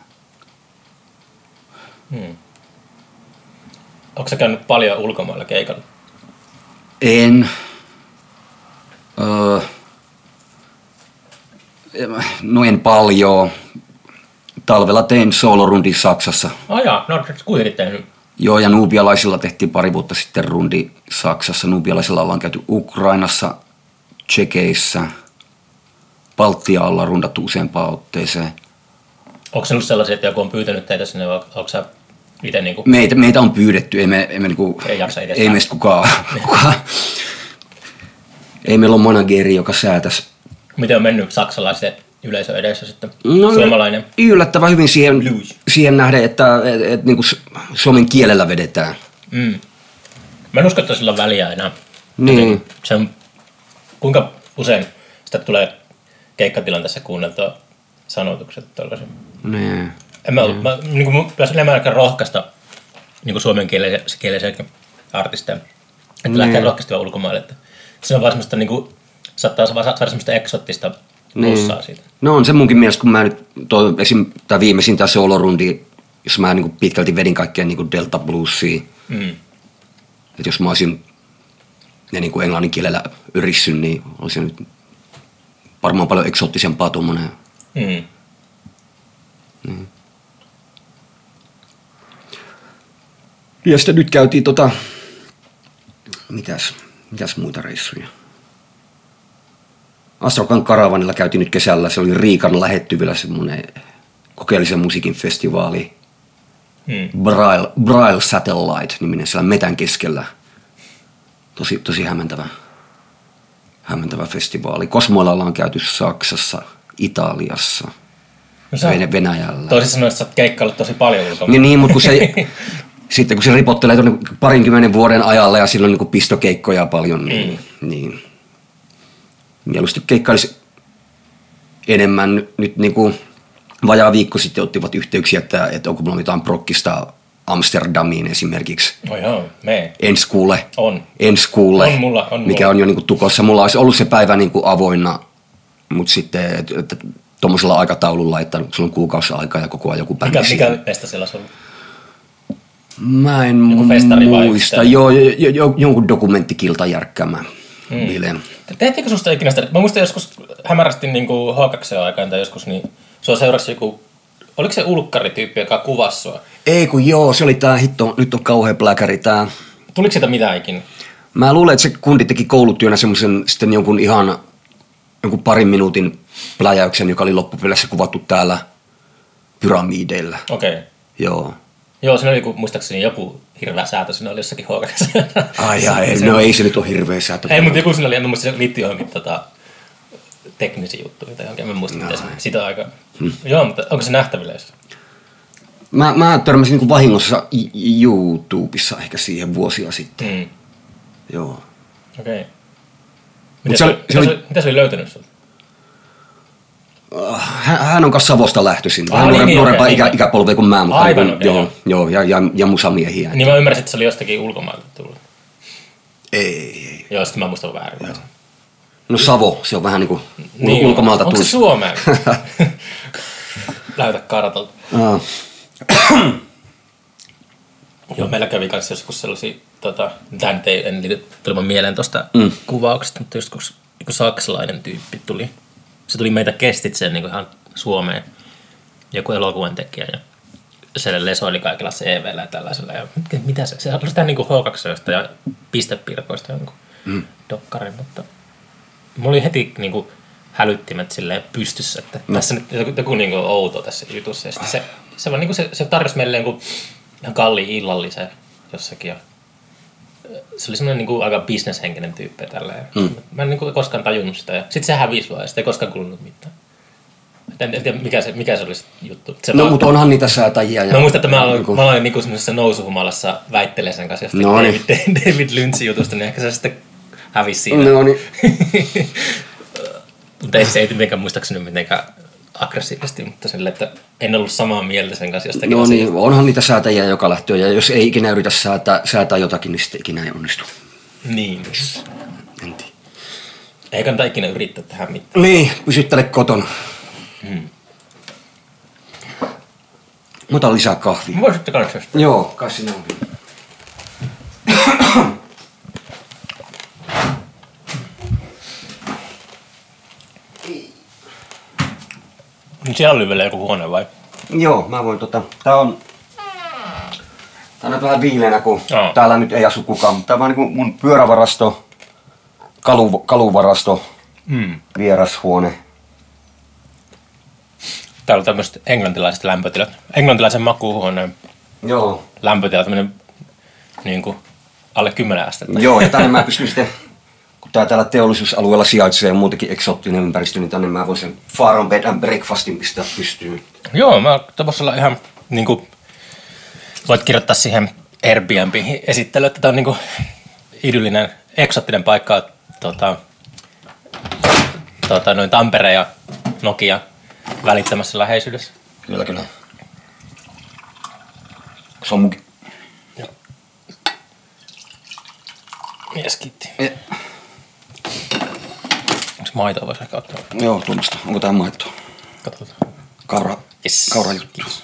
Mm. Onko sä käynyt paljon ulkomailla keikalla? En. Öö, no en paljon. Talvella tein soolorundin Saksassa. Oh jaa, no kuitenkin tehnyt. Joo, ja nuubialaisilla tehtiin pari vuotta sitten rundi Saksassa. Nuubialaisilla ollaan käyty Ukrainassa, Tsekeissä, Baltia ollaan rundattu useampaan otteeseen. Onko se ollut sellaisia, että joku on pyytänyt teitä sinne, vai onko sä Itse niinku, Meitä, meitä on pyydetty, ei, me, ei, me niinku, Ei jaksa ei meistä kukaan, kukaan. Ei meillä ole manageri, joka säätäisi. miten on mennyt saksalaisen yleisön edessä sitten? No, Suomalainen. Yllättävän hyvin siihen, Blues. siihen nähden, että et, et, niinku s- suomen kielellä vedetään. Mm. Mä en usko, että sillä on väliä enää. Niin. Se on, kuinka usein sitä tulee keikkatilanteessa kuunneltua sanotukset tuollaisen? niin. En mä, mm. mä niin kuin, pitäisi enemmän aika rohkaista niin kuin suomen kielisiäkin artisteja. Että lähtee rohkaistua ulkomaille. Että se on vaan semmoista, niin kuin, saattaa saada semmoista eksottista plussaa siitä. No on se munkin mielestä, kun mä nyt toi, esim, tää viimeisin tää solorundi, jos mä niinku pitkälti vedin kaikkea niinku Delta Bluesia, Mm. että jos mä olisin ne niinku englannin kielellä yrissyn, niin olisi nyt varmaan paljon eksoottisempaa tuommoinen. Mm. Ja sitten nyt käytiin tota, mitäs, mitäs muita reissuja? Astrokan Karavanilla käytiin nyt kesällä, se oli Riikan lähettyvillä semmoinen kokeellisen musiikin festivaali. Mm. Braille, Braille Satellite-niminen siellä metän keskellä. Tosi, tosi hämmentävä, hämmentävä festivaali. Kosmoilalla on käyty Saksassa, Italiassa, No, Venäjällä. toisin sanoen, että sä keikkaillut tosi paljon ulkomailla. Niin, niin mutta kun se, sitten kun se ripottelee tuonne parinkymmenen vuoden ajalle ja silloin niin pistokeikkoja paljon, niin, mm. niin mieluusti keikkailisi enemmän. Nyt, nyt niin kuin vajaa viikko sitten ottivat yhteyksiä, että, että onko mulla mitään prokkista Amsterdamiin esimerkiksi Oh joo, me. ensi kuulle. On. Ensi kuulle, On mulla, on mikä mulla. on jo niin kuin tukossa. Mulla olisi ollut se päivä niin kuin avoinna, mutta sitten tuommoisella aikataululla, että sulla on kuukausi aikaa ja koko ajan joku bändi Mikä, siihen. mikä meistä siellä on? Mä en muista. Joo, jo, jo, jo, jonkun dokumenttikilta järkkäämä mm. bile. Tehtiinkö susta ikinä sitä? Mä muistan joskus hämärästi niin kuin H2 aikaan tai joskus, niin sua seurasi joku, oliko se ulkkarityyppi, joka kuvasi sua? Ei kun joo, se oli tää hitto, nyt on kauhea pläkäri tää. Tuliko siitä mitään ikinä? Mä luulen, että se kundi teki koulutyönä semmoisen sitten jonkun ihan jonkun parin minuutin pläjäyksen, joka oli loppupeleissä kuvattu täällä pyramideillä. Okei. Okay. Joo. Joo, siinä oli joku, muistaakseni joku hirveä säätö, siinä oli jossakin H2. Ai ai, no ei se nyt ole hirveä säätö. Ei, mutta joku siinä oli, mä muistin, se liittyy johonkin tota, teknisiin juttuihin tai johonkin, en muista no. miten se sitä aikaa. Hmm. Joo, mutta onko se nähtävillä edes? Mä, mä törmäsin niin vahingossa I- YouTubessa ehkä siihen vuosia sitten. Mm. Joo. Okei. Okay. Mitä se se, oli- se mitä se oli löytänyt sulta? Hän, hän on kanssa Savosta lähtöisin. Ah, Vähän niin, nuore, niin, nuorempaa okei, ikä, niin. ikäpolvea kuin mä, mutta Aivan, niin, joo. joo, ja, ja, ja musamiehiä. Niin mä ymmärsin, että se oli jostakin ulkomailta tullut. Ei, ei. Joo, sitten mä muistan väärin. Joo. No Savo, se on vähän niin kuin Niin, ulkomaalta Onko se tullut. Suomeen? Lähetä kartalta. Aa, Joo, meillä kävi kanssa joskus sellaisia, tota, tämä nyt ei en liity tulemaan mieleen tuosta mm. kuvauksesta, mutta just kun joku saksalainen tyyppi tuli, se tuli meitä kestitseen niin ihan Suomeen, joku elokuvan tekijä ja se lesoili kaikilla CVllä ja tällaisella. Ja mit- mitä se, se halusi tehdä niin H2 ja pistepirkoista jonkun mm. dokkarin, mutta mulla oli heti niin kuin hälyttimet silleen pystyssä, että no. tässä nyt joku, joku niin kuin outo tässä jutussa. Ja sitten se, se, vaan niin kuin se, se tarjosi meille niin kuin ihan kalliin illallisen jossakin. Ja se oli semmoinen niin kuin aika bisneshenkinen tyyppi tälleen. Mm. Mä en niin kuin koskaan tajunnut sitä. Ja sitten se hävisi vaan ja sitten ei koskaan kulunut mitään. En, en tiedä, mikä se, mikä se oli se juttu. Se no vaan- mutta onhan niitä säätäjiä. Ja, Mä muistan, että mä aloin, niinku- mä aloin niinku semmoisessa nousuhumalassa väittelee sen kanssa jostain No David, niin. David Lynchin jutusta, niin ehkä se sitten hävisi siinä. No niin. Mutta ei se ei mitenkään muistaakseni mitenkään aggressiivisesti, mutta sille, että en ollut samaa mieltä sen kanssa jostakin No asiasta. niin, onhan niitä säätäjiä joka lähtöä, ja jos ei ikinä yritä säätää, säätää jotakin, niin sitten ikinä ei onnistu. Niin. En tiedä. Ei kannata ikinä yrittää tehdä mitään. Niin, pysyttele kotona. Hmm. Mä otan lisää kahvia. Voisitte kanssa Joo, kai sinä on siellä oli vielä joku huone vai? Joo, mä voin tota... Tää on... Tää on nyt vähän viileänä, kun Joo. täällä nyt ei asu kukaan. Tää on vaan niinku mun pyörävarasto, kalu, kaluvarasto, Mm. vierashuone. Täällä on tämmöiset englantilaiset lämpötilat. Englantilaisen makuuhuoneen Joo. lämpötila tämmöinen niin kuin alle 10 astetta. Joo, ja tänne mä pystyn sitten, kun tää täällä teollisuusalueella sijaitsee ja muutenkin eksoottinen ympäristö, niin tänne mä voin sen Faron Bed and Breakfastin pistää pystyyn. Joo, mä olla ihan niin kuin, voit kirjoittaa siihen Airbnb esittely, että tämä on niin kuin idyllinen, eksottinen paikka tota, tota, noin Tampere ja Nokia välittämässä läheisyydessä. Kyllä, kyllä. Se on mun... Mies kiitti. Eh, Onko maitoa voisi ehkä ottaa? Joo, tuommoista. Onko tää maitoa? Katsotaan. Kaura, Yes. kaura juttu. Kiitos.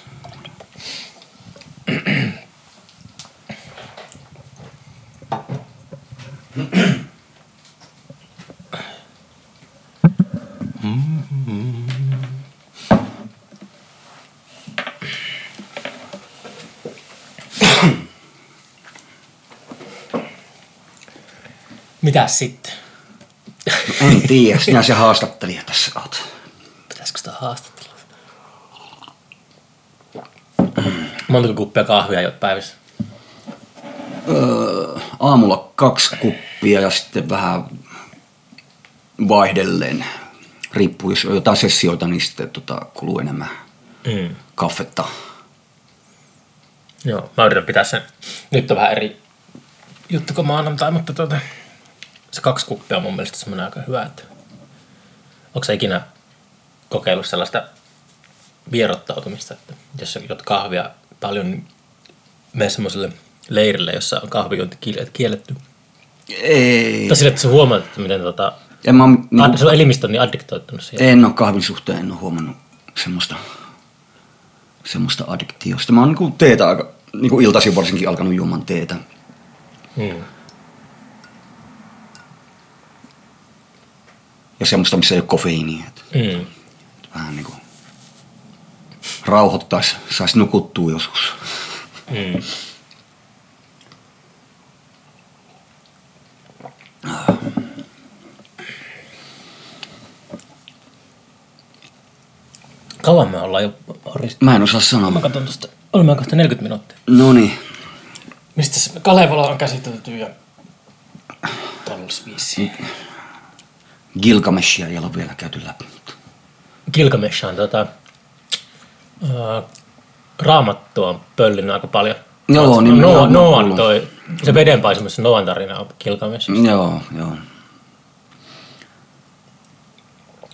Mitäs sitten? En tiedä, sinä se haastattelija tässä oot. Pitäisikö sitä haastatella? Montako kuppia kahvia jo päivässä? Öö, aamulla kaksi kuppia ja sitten vähän vaihdellen. Riippuu, jos on jotain sessioita, niin sitten tota, kuluu enemmän Mm. kaffetta. Joo, mä yritän pitää sen. Nyt on vähän eri juttu kuin maanantai, mutta tuota, se kaksi kuppia on mun mielestä semmoinen aika hyvä. Että... Onko sä ikinä kokeillut sellaista vierottautumista, että jos sä juot kahvia paljon, niin mene semmoiselle leirille, jossa on kahvijuonti kiel- kielletty. Ei, Tai sille, että sä huomaat, että miten tota, en, mä, niin. sun elimistö on niin addiktoitunut siihen. en ole kahvin suhteen, en ole huomannut semmoista, semmoista addiktiosta. Mä oon niin teetä aika, niin kuin iltaisin varsinkin alkanut juomaan teetä. Mm. Ja semmoista, missä ei ole kofeiinia. Että Mm. vähän niin kuin rauhoittaisi, saisi nukuttua joskus. Mm. Kauan me ollaan jo horista. Mä en osaa sanoa. Mä katson tuosta. Olemme kohta 40 minuuttia. No niin, Mistä se Kalevala on käsitelty ja Tolsviisi. Gilgameshia ei ole vielä käyty läpi. Gilgamesh on tota, ää, raamattua on pöllinyt aika paljon. Joo, niin Noa, mä oon Noan toi, se vedenpaisumassa Noan tarina on Gilgamesh. Joo, joo.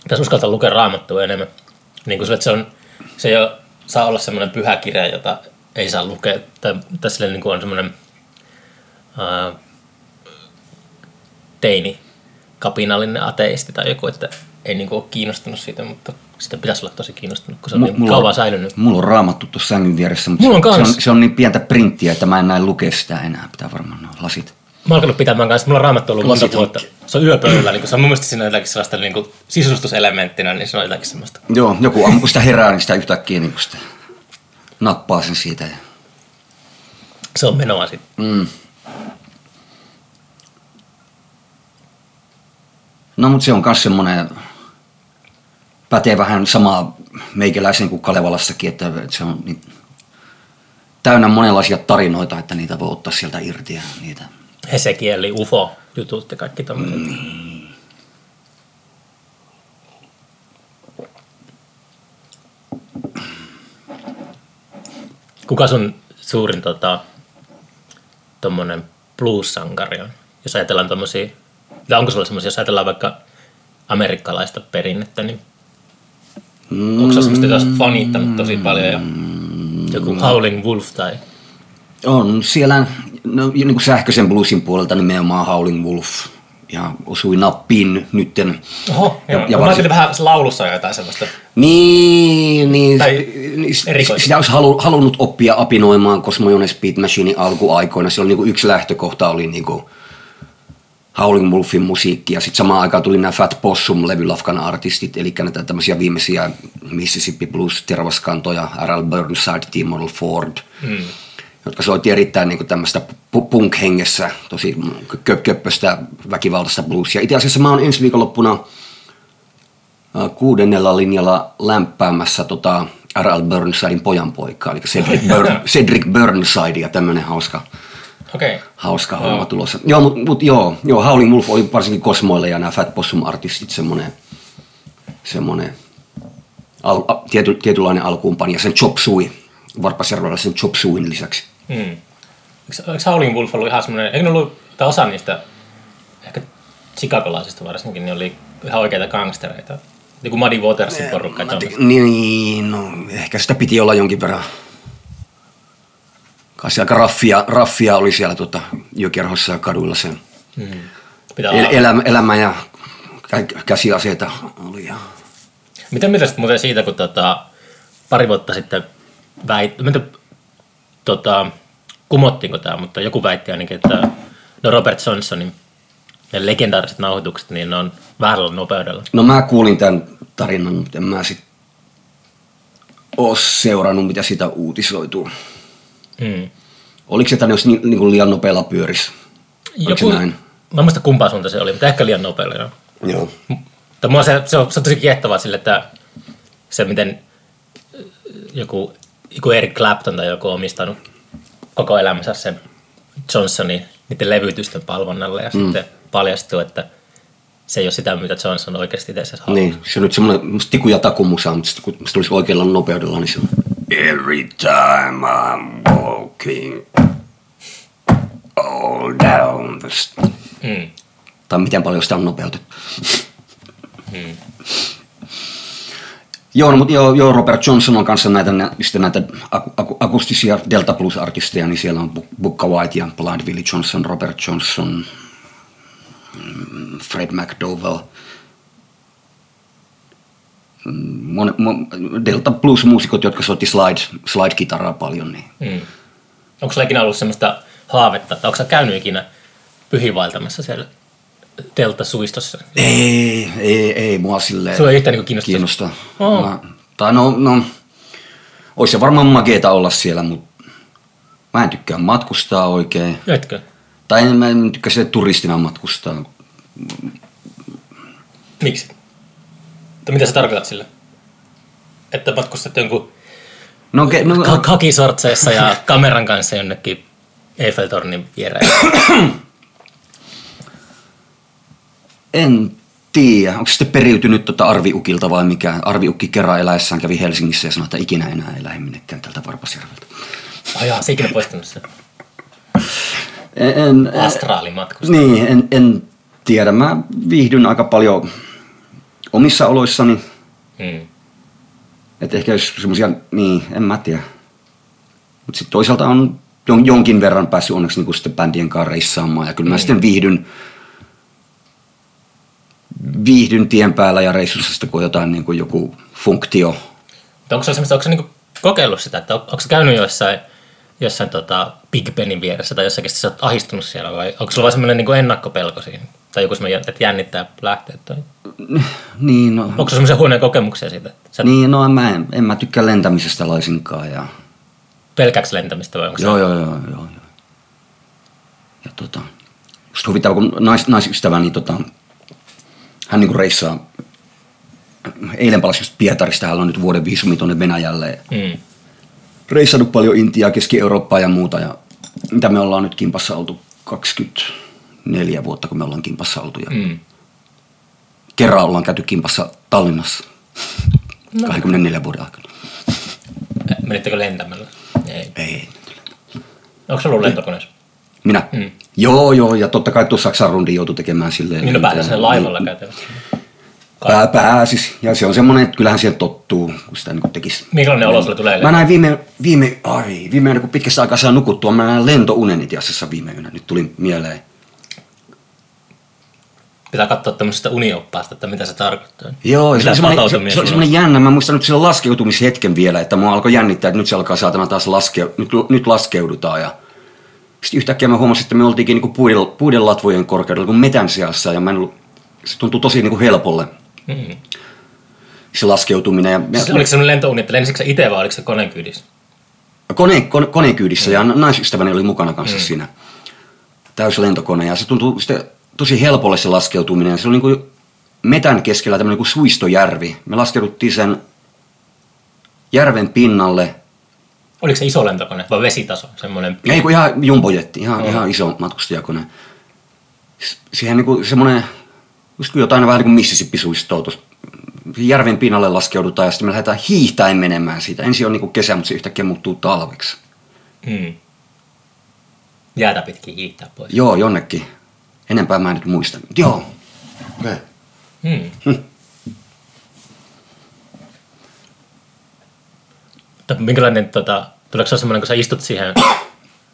Pitäisi uskaltaa lukea raamattua enemmän. Niin kuin se, että se, on, se ei ole, saa olla semmoinen pyhä kirja, jota ei saa lukea. Tai, tai sille niin kuin on semmoinen ää, teini, kapinallinen ateisti tai joku, että ei niin kuin ole kiinnostunut siitä, mutta sitä pitäisi olla tosi kiinnostunut, kun se on Mu- niin kauan säilynyt. Mulla on raamattu tuossa sängyn vieressä, mutta Mulla on se, on, se on niin pientä printtiä, että mä en näe lukea sitä enää. Pitää varmaan nuo lasit. Mä oon alkanut pitämään kanssa, mulla on raamattu ollut monta vuotta. Se on yöpöydällä, niin se on mun mielestä siinä jotakin sellaista niin kuin sisustuselementtinä, niin se on jotakin semmoista. Joo, joku aamu kun sitä herää, niin sitä yhtäkkiä niin sitä nappaa sen siitä. Ja, Se on menoa sitten. mm. No mutta se on myös semmoinen, pätee vähän samaa meikäläisen kuin Kalevalassakin, että se on niin, täynnä monenlaisia tarinoita, että niitä voi ottaa sieltä irti ja niitä Hesekieli, UFO, jutut ja kaikki tommoset. Kuka sun suurin tota, tommonen blues-sankari on? Jos ajatellaan tommosia, tai onko sulla semmosia, jos ajatellaan vaikka amerikkalaista perinnettä, niin onko se semmoista, jota olet fanittanut tosi paljon ja joku Howling Wolf tai On siellä no, niin kuin sähköisen bluesin puolelta nimenomaan Howling Wolf ja osui nappiin nytten. Oho, Ja- joo. ja Ja, mä varsin- vähän laulussa jotain semmoista. Niin, niin, Tai erikoista. sitä olisi halu, halunnut oppia apinoimaan Cosmojones Speed Machinein alkuaikoina. Silloin niin kuin yksi lähtökohta oli niin kuin Howling Wolfin musiikki ja sitten samaan aikaan tuli nämä Fat Possum-levylafkan artistit, eli näitä tämmöisiä viimeisiä Mississippi Blues tervaskantoja, R.L. Burnside, T. Model Ford, mm. jotka soitti erittäin niin tämmöistä pu- punk-hengessä, tosi kö- köppöstä väkivaltaista bluesia. Itse asiassa mä oon ensi viikonloppuna äh, kuudennella linjalla lämpäämässä tota R.L. Burnsidein pojanpoika, eli Cedric, Burn, Cedric Burnside ja tämmöinen hauska. Okay. hauska homma tulossa. Joo, mutta mut, joo, joo, Howling Wolf oli varsinkin Kosmoille ja nämä Fat Possum-artistit semmoinen, semmoinen al, a, tiety, tietynlainen alkuunpanija, sen Chop Suey, Varpasjärvellä sen Chop Sueyn lisäksi. Mm. Eikö, eikö Howling Wolf ollut ihan semmoinen, eikö ne ollut, tai osa niistä, ehkä chicagolaisista varsinkin, niin oli ihan oikeita gangstereita. Niin kuin Muddy Watersin porukka. Niin, no ehkä sitä piti olla jonkin verran. Kai se aika raffia, raffia oli siellä tota, jokierhossa ja kaduilla se Pitää el, elämä, elämä ja kä- käsiaseita oli. Ja... Mitä mieltä sitten muuten siitä, kun tota, pari vuotta sitten väit, tiedä, tota, kumottiinko tämä, mutta joku väitti ainakin, että no Robert Johnsonin ne legendaariset nauhoitukset, niin ne on väärällä nopeudella. No mä kuulin tämän tarinan, mutta en mä sit oo seurannut, mitä sitä uutisoituu. Mm. Oliko se tänne, jos ni, niin kuin liian nopealla pyöris? Oliko se näin? Mä en muista kumpaa suunta se oli, mutta ehkä liian nopealla. Joo. Joo. Mutta mua se, se, on, se on tosi kiehtovaa sille, että se miten äh, joku, joku Eric Clapton tai joku on omistanut koko elämänsä sen Johnsonin niiden levytysten palvonnalle ja mm. sitten paljastuu, että se ei ole sitä, mitä Johnson oikeasti itse asiassa haluaa. Niin, se on nyt semmoinen tiku ja takumusa, mutta sitten kun se tulisi oikealla nopeudella, niin se on Every time I'm walking all down the st-" Mm. Tai miten paljon sitä on nopeutettu. Joo, no, mutta joo, joo, Robert Johnson on kanssa näitä, nä- sitten näitä aku- aku- akustisia Delta Plus-artisteja, niin siellä on Bu- Bukka White ja Blind Willie Johnson, Robert Johnson, mm, Fred McDowell. Mon, mon, Delta Plus-muusikot, jotka soitti slide, slide-kitaraa paljon, niin Mm. Onko sulla ikinä ollut semmoista haavetta, tai onko sä käynyt ikinä pyhiinvaeltamassa siellä Delta-suistossa? ei, ei, ei mua silleen Sua ei yhtään niinku kiinnosta? kiinnosta. Oo. Mä, tai no, no, olisi se varmaan makeeta olla siellä, mutta mä en tykkää matkustaa oikein. Etkö? Tai en, mä en tykkää sille turistina matkustaa. Miksi? Tai mitä sä tarkoitat sillä? Että matkustat jonkun No, ke, no, ka- kakisortseissa ja kameran kanssa jonnekin Eiffeltornin viereen. en tiedä. Onko se sitten periytynyt tota Arviukilta vai mikä? Arviukki kerran eläessään kävi Helsingissä ja sanoi, että ikinä enää ei lähde minnekään tältä Varpasjärveltä. Ajaa, se ikinä poistunut se En, en, astraalimatkusta. Niin, en, en tiedä. Mä viihdyn aika paljon omissa oloissani. Mm. Että ehkä jos semmoisia, niin en mä tiedä. Mutta sitten toisaalta on jon- jonkin verran päässyt onneksi niin sitten bändien kanssa reissaamaan. Ja kyllä mä sitten viihdyn, viihdyn tien päällä ja reissussa sitten, kun jotain niin kuin joku funktio. Onko se semmoista, onko se niinku kokeillut sitä, että on- onko se käynyt jossain, jossain tota Big Benin vieressä tai jossakin, että sä oot ahistunut siellä vai onko sulla vaan semmoinen niinku ennakkopelko siinä? Tai joku semmoinen, että jännittää lähteä tai... Niin, no, Onko se semmoisia huoneen kokemuksia siitä? että Sä niin, no en mä, en, en mä tykkää lentämisestä laisinkaan. Ja, pelkääks lentämistä vai onko se... joo, joo, joo, joo, joo. Ja tota, just huvittava, kun nais, naisystäväni, tota, hän niinku reissaa, eilen palasi just Pietarista, hän on nyt vuoden viisumi tuonne Venäjälle. Mm. Reissannut paljon Intiaa, Keski-Eurooppaa ja muuta. Ja mitä me ollaan nyt kimpassa oltu 24 vuotta, kun me ollaan kimpassa oltu. Ja Mm. kerran ollaan käyty kimpassa Tallinnassa No. 24 vuoden aikana. Menittekö lentämällä? Ei. Ei. Onko se ollut lentokoneessa? Minä? Mm. Joo, joo, ja totta kai tuossa Saksan rundin joutui tekemään silleen. Niin no päätä sen laivalla käytävästi. Pää, pääsis. Ja se on semmoinen, että kyllähän siihen tottuu, kun sitä niin tekisi. Minkälainen olo sulle tulee? Mä näin viime, viime, ai, viime yönä, kun pitkästä aikaa saa nukuttua, mä näin lentounen itse asiassa viime yönä. Nyt tuli mieleen. Pitää katsoa tämmöisestä unioppaasta, että mitä se tarkoittaa. Joo, se Mitä oli, se, se oli semmoinen jännä. Mä muistan nyt sillä laskeutumishetken vielä, että mua alkoi jännittää, että nyt se alkaa saatana taas laskea, nyt, nyt laskeudutaan. Ja sitten yhtäkkiä mä huomasin, että me oltiinkin niinku puiden, puiden latvojen korkeudella kuin metän seassa ja mä en ollut, se tuntui tosi niinku helpolle Mm. se laskeutuminen. Ja Siis oliko se lentouni, että lensikö se itse vai oliko se koneen kyydissä? kone, kone, konekyydissä Mm. ja naisystäväni oli mukana kanssa siinä. Täys lentokone ja se tuntui sitten tosi helpolle se laskeutuminen. Se oli niin kuin metän keskellä tämmöinen kuin suistojärvi. Me laskeuduttiin sen järven pinnalle. Oliko se iso lentokone vai vesitaso? Semmoinen Ei kun ihan jumbojetti, ihan, ihan iso matkustajakone. Siihen niinku semmoinen, just kuin jotain vähän niin kuin Mississippi-suistoa tuossa järven pinnalle laskeudutaan ja sitten me lähdetään hiihtäen menemään siitä. Ensin on niinku kesä, mutta se yhtäkkiä muuttuu talveksi. mm. jäätä pitkin hiihtää pois. Joo, jonnekin. Enempää mä en nyt muista. Mut Joo. Okay. Mm. Mutta minkälainen, tota, tuleeko se semmoinen, kun sä istut siihen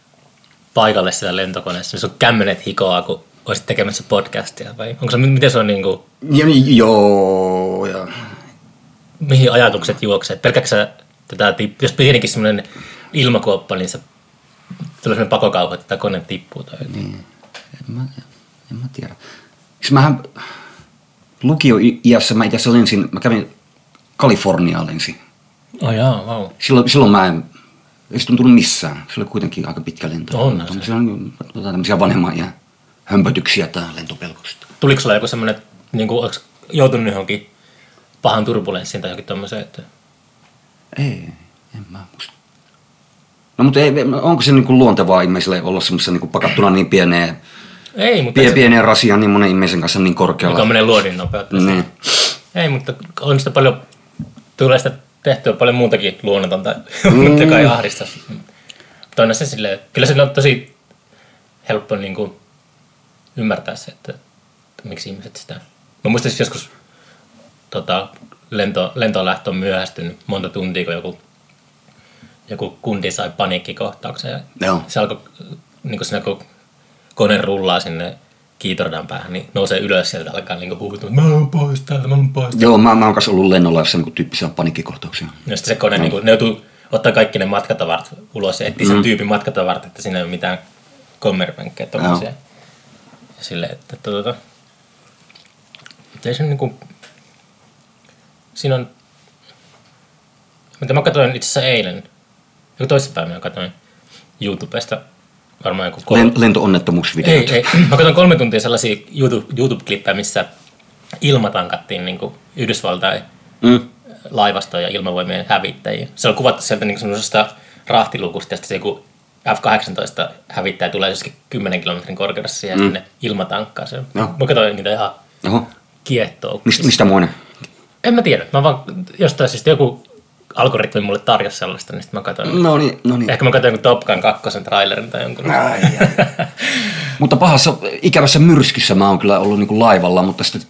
paikalle siellä lentokoneessa, niin sun kämmenet hikoaa, kun olisit tekemässä podcastia, vai onko se, miten se on niin kuin, Ja, joo, ja mihin ajatukset juoksee? Pelkääkö sä tätä, jos pienikin semmoinen ilmakuoppa, niin se tulee semmoinen pakokauhu, että tämä kone tippuu tai jotain. niin. En mä, en mä tiedä. Siis mähän lukio-iässä mä itse asiassa lensin, mä kävin Kaliforniaan lensin. Oh jaa, vau. Wow. Silloin, silloin mä en, ei se tuntunut missään. Se oli kuitenkin aika pitkä lento. On se. Tämmöisiä, tämmöisiä vanhemman ja hömpötyksiä tai lentopelkosta. Tuliko sulla joku semmoinen, niin kuin, joutunut johonkin pahan turbulenssiin tai johonkin tommoseen, että Ei, en mä muista. No mutta ei, onko se niinku luontevaa ihmiselle olla semmoisessa niinku pakattuna niin pieneen, ei, mutta pie, se, pieneen rasiaan niin monen ihmisen kanssa niin korkealla? mikä on menee luodin nopeutta. Niin. Ei, mutta on sitä paljon, tulee sitä tehtyä paljon muutakin luonnotonta, mm. joka ei ahdista. Mutta on se silleen, kyllä se on tosi helppo niin kuin ymmärtää se, että, että miksi ihmiset sitä... Mä muistan siis joskus tota, lento, lentolähtö on myöhästynyt monta tuntia, kun joku, joku kundi sai paniikkikohtauksen. Ja Joo. se alkoi, niin kuin siinä kun kone rullaa sinne kiitordan päähän, niin nousee ylös sieltä alkaa niin huutua, mä oon pois täältä, mä oon pois täältä. Joo, mä, mä oon kanssa ollut lennolla jossa niinku tyyppisiä panikkikohtauksia. Ja sitten se kone, no. niin kuin, ne joutuu ottaa kaikki ne matkatavarat ulos ja etsiä sen tyypin matkatavarat, että siinä ei ole mitään kommervenkkejä tommosia. Silleen, että, tota, ei se niinku, siinä on, mitä mä katsoin itse asiassa eilen, joku toissapäivänä mä katsoin YouTubesta varmaan joku kolme, Len, lentoonnettomuusvideot. ei, ei. Mä katsoin kolme tuntia sellaisia YouTube, YouTube-klippejä, missä ilmatankattiin niin Yhdysvaltain Mm. laivastoja ja ilmavoimien hävittäjiä. Se on kuvattu sieltä niin semmoisesta rahtilukusta, ja sitten se joku F-18 hävittäjä tulee jossakin 10 kilometrin korkeudessa siihen mm. ilmatankkaan. Se, Joo. mä katsoin niitä ihan Oho. kiehtoo. Mist, mistä muinen? En mä tiedä. Mä vaan jostain siis joku algoritmi mulle tarjosi sellaista, niin sitten mä katsoin. No niin, no niin. Ehkä mä katsoin jonkun Top Gun 2 trailerin tai jonkun. Ai, ai. mutta pahassa, ikävässä myrskyssä mä oon kyllä ollut niinku laivalla, mutta sitten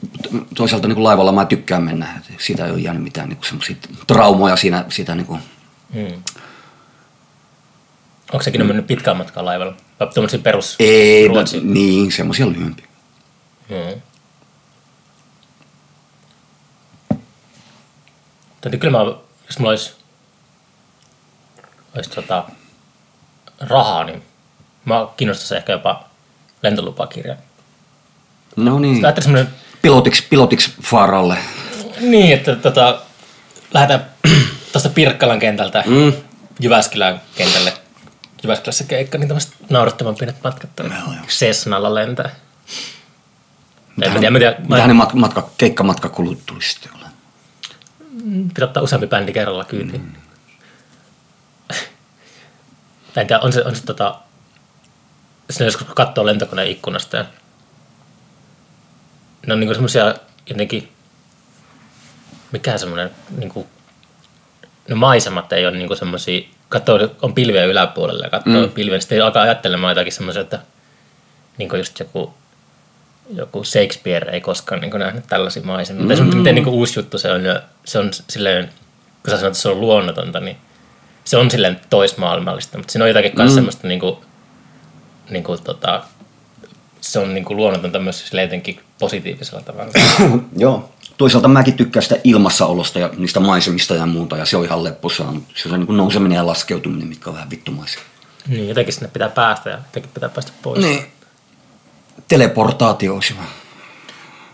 toisaalta niinku laivalla mä tykkään mennä. Siitä ei ole jäänyt mitään niinku semmoisia traumoja siinä, siitä niinku, Hmm. Onko sekin mm. mennyt pitkään matkaa laivalla? Vai tuommoisia perus ei, Ruotsi? niin, semmoisia lyhyempiä. Mm. Täytyy kyllä mä, jos mulla olisi, olisi tota, rahaa, niin mä kiinnostaisi ehkä jopa lentolupakirja. No niin. Ajattelin semmoinen, Pilotiksi, pilotiksi Faaralle. niin, että tota, lähdetään tuosta Pirkkalan kentältä Mm. Jyväskylän kentälle. Jyväskylässä keikka, niin tämmöiset naurettavan pienet matkat joo. Cessnalla lentää. Mitähän, tiedä, mitähän ne mat, matka, keikkamatkakulut tulisi sitten? Pitää ottaa useampi bändi kerralla kyytiin. Mm. en tiedä, on se, on se tota, sinne joskus kun katsoo lentokoneen ikkunasta ja ne on niinku semmosia jotenkin, mikä semmoinen niinku, no maisemat ei ole niinku semmosia, katsoo, on pilviä yläpuolella ja katsoo mm. pilviä, niin sitten alkaa ajattelemaan jotakin semmoisia, että niinku just joku joku Shakespeare ei koskaan niin nähnyt tällaisia maisemia. Mm. Mm-hmm. Miten niin uusi juttu se on. ja Se on silleen, kun sä sanoit, että se on luonnotonta, niin se on silleen toismaailmallista. Mutta siinä on jotakin mm. semmoista, niin kuin, niin kuin, tota, se on niin kuin luonnotonta myös silleen jotenkin positiivisella tavalla. Joo. Toisaalta mäkin tykkään sitä ilmassaolosta ja niistä maisemista ja muuta, ja se on ihan lepposaa. mutta Se on niin kuin nouseminen ja laskeutuminen, mitkä on vähän vittumaisia. niin, jotenkin sinne pitää päästä ja jotenkin pitää päästä pois. Niin. Teleportaatio olisi hyvä.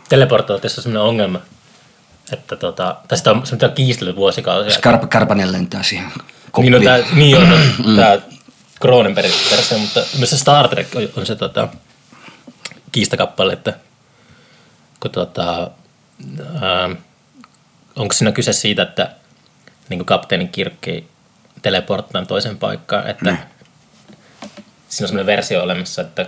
Teleportaatiossa on semmoinen ongelma, että tota, tai sitä on, sitä on kiistelty vuosikausia. Skarpa, Kärpänen lentää siihen Niin, koppiin. no, tää, niin on, tämä Cronenbergin versio, mutta myös se Star Trek on, on se tota, kiistakappale, että kun tota, ää, onko siinä kyse siitä, että niin kuin kapteenin kirkki teleporttaan toisen paikkaan, että Ne. siinä on semmoinen versio olemassa, että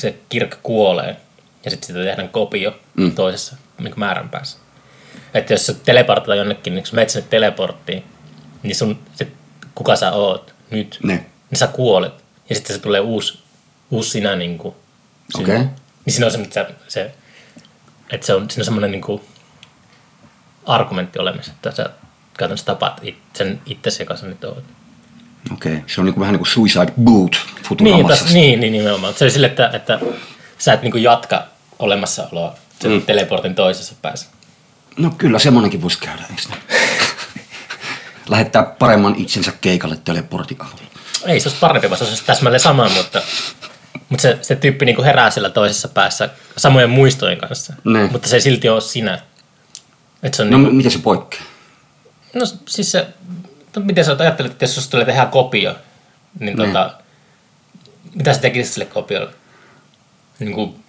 se kirkka kuolee ja sitten siitä tehdään kopio mm. toisessa niin kuin määrän päässä. Että jos sä teleportataan jonnekin, niin kun sä menet sinne teleporttiin, niin sun, se, kuka sä oot nyt, Ne. niin sä kuolet. Ja sitten se tulee uusi, uusi sinä niin kuin, sinne. Okei. Niin siinä on se, se, se että se on, siinä on semmoinen niin kuin, argumentti olemassa, että sä käytännössä tapaat it, sen itsesi, joka sä nyt oot. Okei, okay. se on niinku vähän niin kuin Suicide Boot Niin, Futuramassa. täs, niin, niin, nimenomaan. Se oli sille, että, että sä et niin kuin jatka olemassaoloa sen mm. teleportin toisessa päässä. No kyllä, semmonenkin voisi käydä, eikö? Lähettää paremman itsensä keikalle teleportin avulla. Ei se olisi parempi, vaan se olisi täsmälleen sama, mutta, mutta se, se tyyppi niin kuin herää siellä toisessa päässä samojen muistojen kanssa. Ne. Mutta se ei silti ole sinä. Et se on No niin, m- miten se poikkeaa? no siis se, miten sä ajattelet, että jos susta tulee tehdä kopio, niin Ne. tota, mitä sä tekisit sille kopiolle? Niin kuin,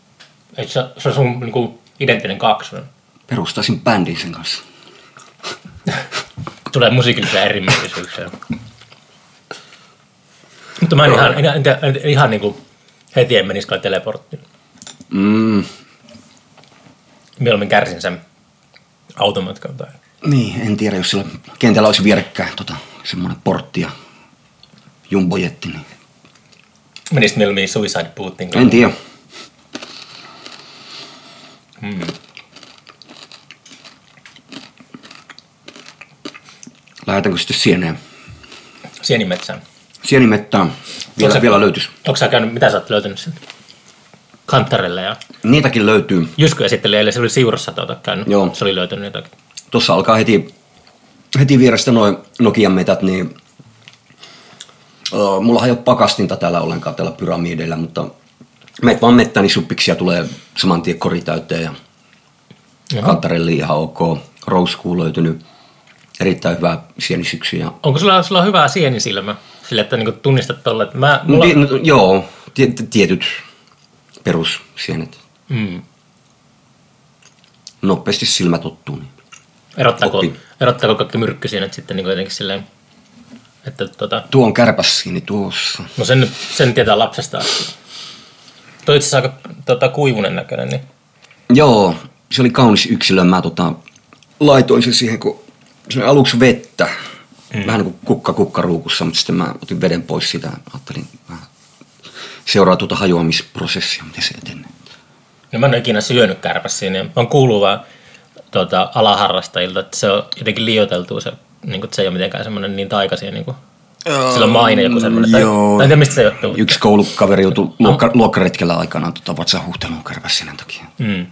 eikö se, se on sun niin kuin identtinen kaksonen. Perustaisin bändin sen kanssa. Tulee musiikillisia erimielisyyksiä. Mutta mä en ihan, en, en, en, ihan niin kuin heti en menisi kai teleporttiin. Mm, Mieluummin kärsin sen automatkan tai... niin, en tiedä, jos sillä kentällä olisi vierekkäin tota, semmoinen portti ja jumbojetti, niin Menisit mieluummin Suicide Bootin en tiedä. Mm. Lähdetäänkö sitten sieneen? Sienimetsään. Sienimettään vielä, se- vielä löytyisi. Onko sä käynyt, mitä sä oot löytänyt sieltä? Kanttarelle ja Niitäkin löytyy. Jysky esitteli eilen, se oli Siurossa tuota käynyt. Joo. Se oli löytänyt jotakin. Tuossa alkaa heti, heti vierestä noin Nokian metät, niin uh, mulla ei ole pakastinta täällä ollenkaan täällä pyramideillä, mutta meet vaan mettään, niin suppiksia tulee saman tien kori täyteen ja Jaha. kantarelli ihan ok. Rouskuu löytynyt erittäin hyvää sienisyksy. Ja... Onko sulla, sulla on hyvä sienisilmä? Sille, että niinku tunnistat tolle, että mä, No, mulla, ti- no, joo, ti- tietyt perussienet. mm, Nopeasti silmä tottuu. Niin. Erottaako, erottaako kaikki myrkkysienet sitten niinku jotenkin silleen, että tota, Tuo on kärpässiini tuossa. no sen, sen tietää lapsesta asti. Toi itse asiassa aika tota, kuivunen näköinen, niin Joo, se oli kaunis yksilö. Mä tota, laitoin sen siihen, kun se oli aluksi vettä. Mm. Vähän niin kuin kukka kukkaruukussa, mutta sitten mä otin veden pois siitä. Ajattelin vähän seuraa tuota hajoamisprosessia, miten se etenee. No mä en ole ikinä syönyt kärpäsiä, niin mä oon kuullut vaan tuota, alaharrastajilta, että se on jotenkin liioiteltu se, niin kuin, että se ei ole mitenkään semmoinen niin taikaisia, niin kuin, sillä on maine joku semmoinen, tai, joo. tai tiedä mistä se johtuu. Yksi koulukaveri joutui luokka, luokkaretkellä aikanaan tota, vatsahuhteluun kärpässinen takia. Mm.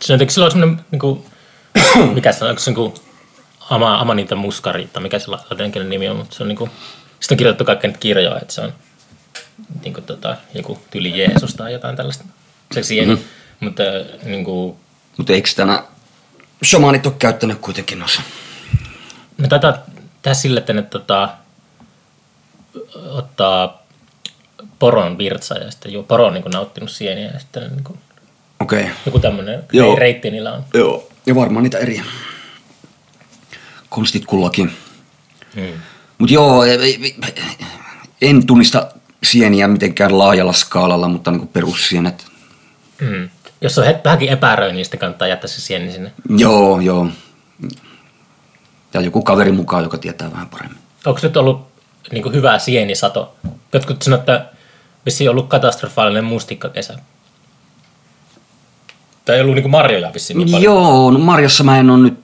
Se on jotenkin, sillä on semmoinen, niin kuin, mikä se on, onko se niin kuin, ama, Amanita Muskariitta, mikä se latinkielinen nimi on, mutta se on niin kuin, sitten on kirjoitettu kaikkea niitä kirjoja, että se on niin kuin, tota, joku tyyli Jeesus tai jotain tällaista. Se sieni, mm-hmm. mutta niin kuin, Mutta eikö tänä shamanit ole käyttänyt kuitenkin noissa? Me taitaa tehdä sille, että ne tota, ottaa poron virtsa ja sitten jo poro on niin kuin, nauttinut sieniä ja sitten niin kuin, Okei. Okay. joku tämmöinen Joo. reitti niillä on. Joo. Ja varmaan niitä eri konstit kullakin. Hmm. Mutta joo, ei- ei- en tunnista sieniä mitenkään laajalla skaalalla, mutta niin perussienet. Hmm. Jos on het- vähänkin epäröi, niin sitten kannattaa jättää se sieni sinne. Joo, joo. Ja joku kaveri mukaan, joka tietää vähän paremmin. Onko nyt ollut niin kuin, hyvä sienisato? Jotkut sanoo, että vissiin ollut katastrofaalinen mustikkakesä. Tai ei ollut niin kuin marjoja vissiin niin paljon. Joo, no Marjassa mä en ole nyt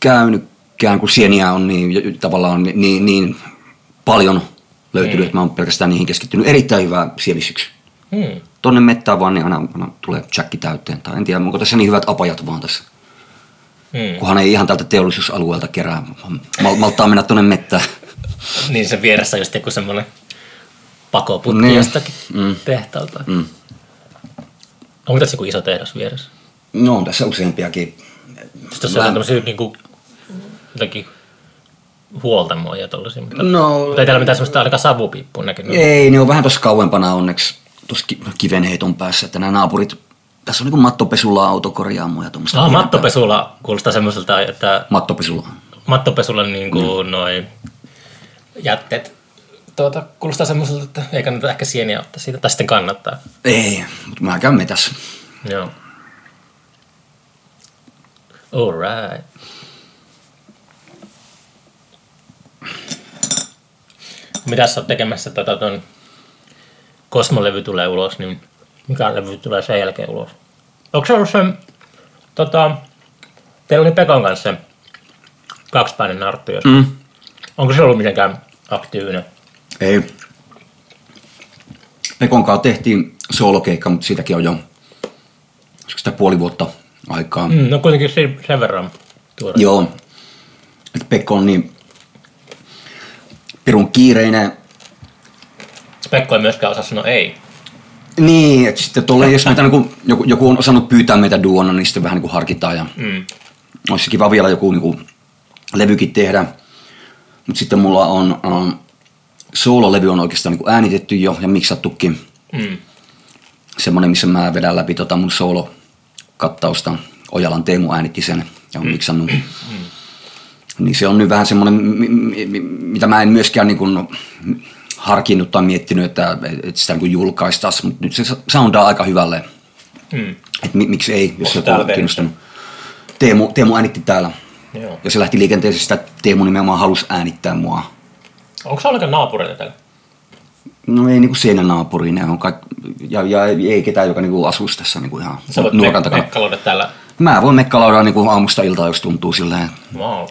käynytkään, kun sieniä on niin, tavallaan niin, niin, niin paljon löytynyt, mm. että mä oon pelkästään niihin keskittynyt. Erittäin hyvä sienisyksy. Hmm. Tonne mettään vaan, niin aina, aina tulee chakki täyteen. Tai en tiedä, onko tässä niin hyvät apajat vaan tässä. Hmm. Kunhan ei ihan tältä teollisuusalueelta kerää. Mal, malttaa mennä tonne mettään. Niin se vieressä just joku semmoinen pakoputki Niin. jostakin Mm. tehtaalta. Mm. Onko tässä joku iso tehdas vieressä? No on tässä useampiakin. Sitten tuossa on tämmöisiä niinku, jotakin huoltamoja ja tollasia. Mutta, No, ei täällä mitään semmoista ainakaan savupiippua näkynyt. ei, ne on vähän tuossa kauempana onneksi. Tuossa ki- kivenheiton päässä, että nämä naapurit, tässä on niin mattopesulla autokorjaamoja tuommoista. Ah, mattopesulla kuulostaa semmoiselta, että Mattopesulla. mattopesulla niin kuin mm. noin jätteet tuota, kuulostaa semmoiselta, että ei kannata ehkä sieniä ottaa siitä, tai sitten kannattaa. Ei, mutta mä käyn metässä. Joo. Alright. Mitä sä oot tekemässä tota ton Kosmolevy tulee ulos, niin mikä levy tulee sen jälkeen ulos? Onko se ollut se, tota, teillä oli Pekan kanssa se kaksipäinen narttu, jos. Mm. Onko se ollut mitenkään aktiivinen? Ei. Pekon kanssa tehtiin soolokeikka, mutta siitäkin on jo sitä puoli vuotta aikaa. Mm, no kuitenkin sen, sen verran tuore. Joo. Et Pekko on niin pirun kiireinen. Pekko ei myöskään osaa sanoa ei. Niin, että sitten tolle, jos meitä niinku, joku, joku, on osannut pyytää meitä duona, niin sitten vähän niin harkitaan ja Mm. olisi kiva vielä joku niinku levykin tehdä. Mutta sitten mulla on, um, soololevy on oikeastaan niinku äänitetty jo ja miksattukin. Mm. Semmoinen, missä mä vedän läpi tota mun soolokattausta. Ojalan Teemu äänitti sen ja on miksannut. Niin se on nyt vähän semmoinen, mi- mi- mi- mitä mä en myöskään niin kuin harkinnut tai miettinyt, että, että sitä niin julkaistaisiin, mutta nyt se soundaa aika hyvälle. Mm. Että mi- miksi ei, jos joku täällä on kiinnostunut. Teemu, Teemu äänitti täällä. Joo. Ja se lähti liikenteeseen sitä, että Teemu nimenomaan halusi äänittää mua. Onko se ollenkaan naapureita täällä? No ei niinku seinänaapuri, ne on kaikki, ja, ja ei ketään, joka niinku asuisi tässä niinku ihan Sä voit nuokan me- takana. mekkaloida täällä. Mä voin mekkalaudaa niinku aamusta iltaan, jos tuntuu silleen. Wow.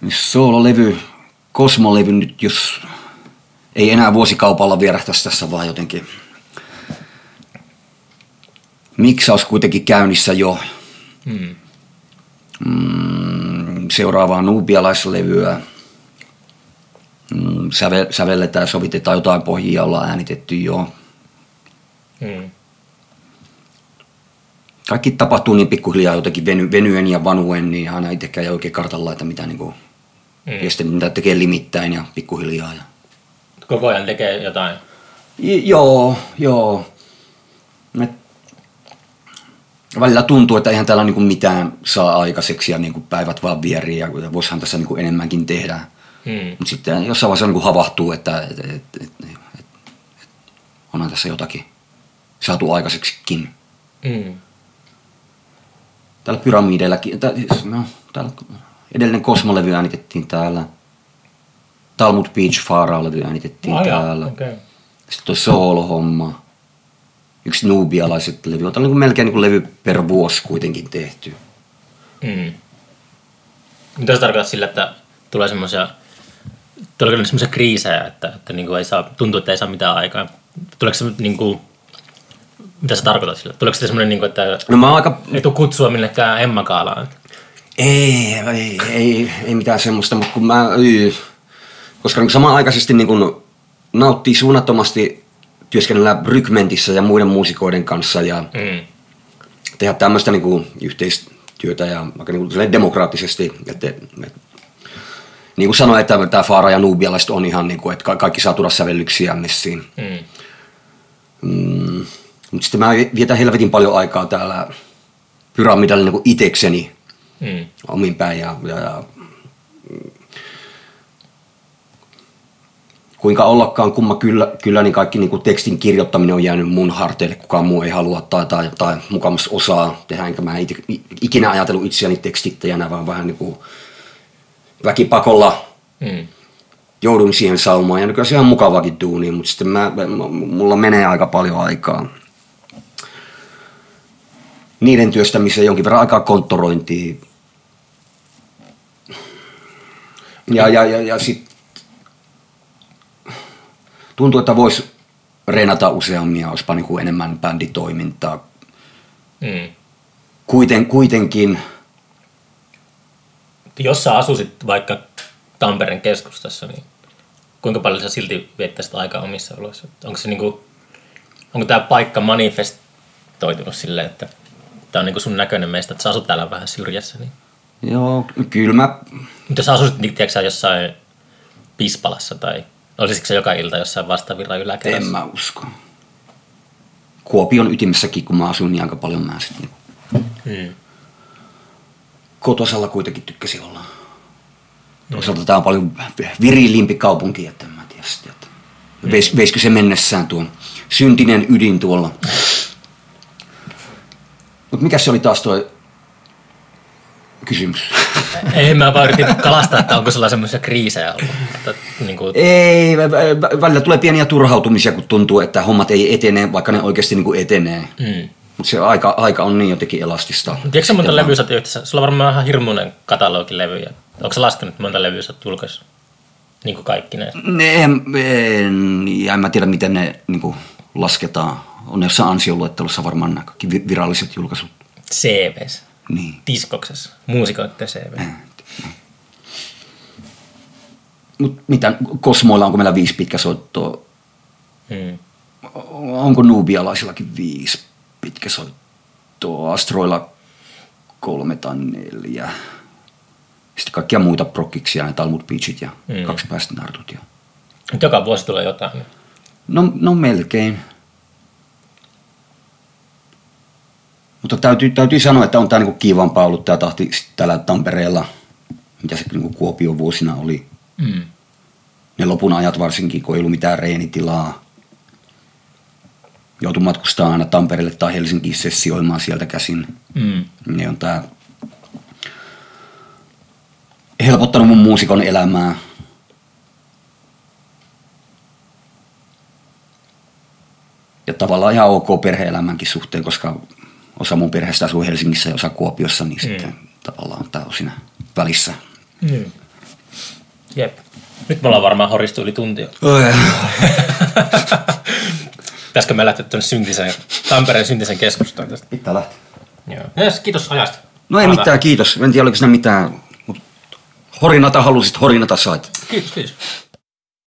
Niin Soololevy, kosmolevy nyt, jos ei enää vuosikaupalla vierähtäisi tässä vaan jotenkin. Miksaus kuitenkin käynnissä jo. Mm. Mm, seuraavaa nubialaislevyä. Mm, säve, sävelletään, sovitetaan jotain pohjia, ollaan äänitetty jo. Mm. Kaikki tapahtuu niin pikkuhiljaa jotenkin veny, venyen ja vanuen, niin aina itsekään ei oikein kartalla laita mitä niinku, Mm. ja sitten mitä tekee limittäin ja pikkuhiljaa. Ja... Koko ajan tekee jotain. J- joo, joo. Me... Välillä tuntuu, että eihän täällä niinku mitään saa aikaiseksi ja niinku päivät vaan vierii ja voisihan tässä niinku enemmänkin tehdä. Mm. Mutta sitten jossain vaiheessa niinku havahtuu, että et, et, et, et, et, onhan tässä jotakin saatu aikaiseksikin. Mm. Täällä pyramideilläkin, tää, no, täällä edellinen Kosmolevy äänitettiin täällä. Talmud Beach Fara-levy äänitettiin jaa, täällä. okei. Sitten tuo soolo-homma. Yksi nubialaiset levy. On niin melkein niin levy per vuosi kuitenkin tehty. Mm. Mitä se tarkoittaa sillä, että tulee semmoisia, tuleeko semmoisia kriisejä, että, että niin kuin ei saa, tuntuu, että ei saa mitään aikaa? Tuleeko se niin kuin, mitä se tarkoittaa sillä? Tuleeko se semmoinen, niin kuin, että No mä aika... ei tule kutsua minnekään Emma-kaalaan? Ei, ei, ei, ei mitään semmoista, mutta kun mä... Ei, koska niin samanaikaisesti niin kun nauttii suunnattomasti työskennellä Rykmentissä ja muiden muusikoiden kanssa ja Mm. tehdä tämmöistä niin kuin yhteistyötä ja aika niin kuin demokraattisesti. Että, että, niin kuin sanoin, että tämä Faara ja Nubialaiset on ihan niin kuin, että ka- kaikki saa tuoda sävellyksiä messiin. Mm. Mm. Mutta sitten mä vietän helvetin paljon aikaa täällä pyramidalla niin kuin itekseni Mm. omin päin ja, ja, ja mm, kuinka ollakaan kumma kyllä, kyllä niin kaikki niin kuin tekstin kirjoittaminen on jäänyt mun harteille, kukaan muu ei halua tai, tai, tai mukamas osaa tehdä, enkä mä ite, ikinä ajatellut itseäni tekstittäjänä, vaan vähän niin kuin väkipakolla Mm. joudun siihen saumaan ja nykyään se on ihan mukavakin duuni, mutta sitten mä, mulla menee aika paljon aikaa niiden työstämiseen jonkin verran aikaa konttorointiin. Ja, ja, ja, ja sitten tuntuu, että voisi reenata useammin ja olisipa niin kuin enemmän bänditoimintaa. Mm. Kuiten, kuitenkin, Jos sä asuisit vaikka Tampereen keskustassa, niin kuinka paljon sä silti viettäisit aikaa omissa oloissa? Onko se niinku, onko tämä paikka manifestoitunut silleen, että tämä on niinku sun näköinen meistä, että sä asut täällä vähän syrjässä, niin joo, kyllä mä Mutta jos asuisit niin, tiedätkö, sä, jossain Pispalassa tai olisitko se joka ilta jossain vastavirran en yläkerrassa? mä usko. Kuopion ytimessäkin, kun mä asun, niin aika paljon mä sitten Hmm. Kotosalla kuitenkin tykkäsin olla. Toisaalta tämä on paljon virilimpi kaupunki, että en mä tiedä sitten, että veis, veisikö se mennessään tuon syntinen ydin tuolla. Mutta mikä se oli taas tuo kysymys? Ei, mä vaan yritin kalastaa, että onko sulla semmoisia kriisejä ollut. Että, niin kuin, Ei, vä- vä- välillä tulee pieniä turhautumisia, kun tuntuu, että hommat ei etene, vaikka ne oikeasti niin kuin etenee. mm. Mutta se aika, aika on niin jotenkin elastista. Tiedätkö monta Sitten levyä sä? Sulla on varmaan ihan hirmuinen katalogi levyjä. Onko sä laskenut monta levyä sä oot julkaissut? Niin kuin kaikki ne. Ne, en, en, ja en mä tiedä, miten ne niin kuin, lasketaan. On jossain ansioluettelossa varmaan nämä kaikki vi- viralliset julkaisut. CVs. Niin. Diskoksessa. Muusikoiden CV. Mutta mitä, Kosmoilla onko meillä viisi pitkäsoittoa? Mm. Onko Nubialaisillakin viisi pitkäsoittoa? Astroilla kolme tai neljä. Sitten kaikkia muita prokkiksia, ne Talmud Beachit ja Mm. mm. kaksi päästinartut. Ja... Nyt joka vuosi tulee jotain. No, no melkein. Mutta täytyy, täytyy sanoa, että on tämä niinku kiivampaa ollut tämä tahti täällä Tampereella, mitä se niinku Kuopion vuosina oli. Mm. Ne lopun ajat varsinkin, kun ei ollut mitään reenitilaa. Joutui matkustaa aina Tampereelle tai Helsinkiin sessioimaan sieltä käsin. Mm. Niin on tää helpottanut mun muusikon elämää. Ja tavallaan ihan ok perhe-elämänkin suhteen, koska osa mun perheestä asuu Helsingissä ja osa Kuopiossa, niin sitten tavallaan tää on siinä välissä. Mm. Jep. Nyt me ollaan varmaan horistu yli tuntia. Pitäisikö me lähteä tuonne syntisen, Tampereen syntisen keskustaan tästä? Pitää lähteä. Joo. Yes, kiitos ajasta. No ei Palataan. mitään, kiitos. En tiedä, oliko siinä mitään. Mut horinata halusit, horinata sait. Kiitos, kiitos.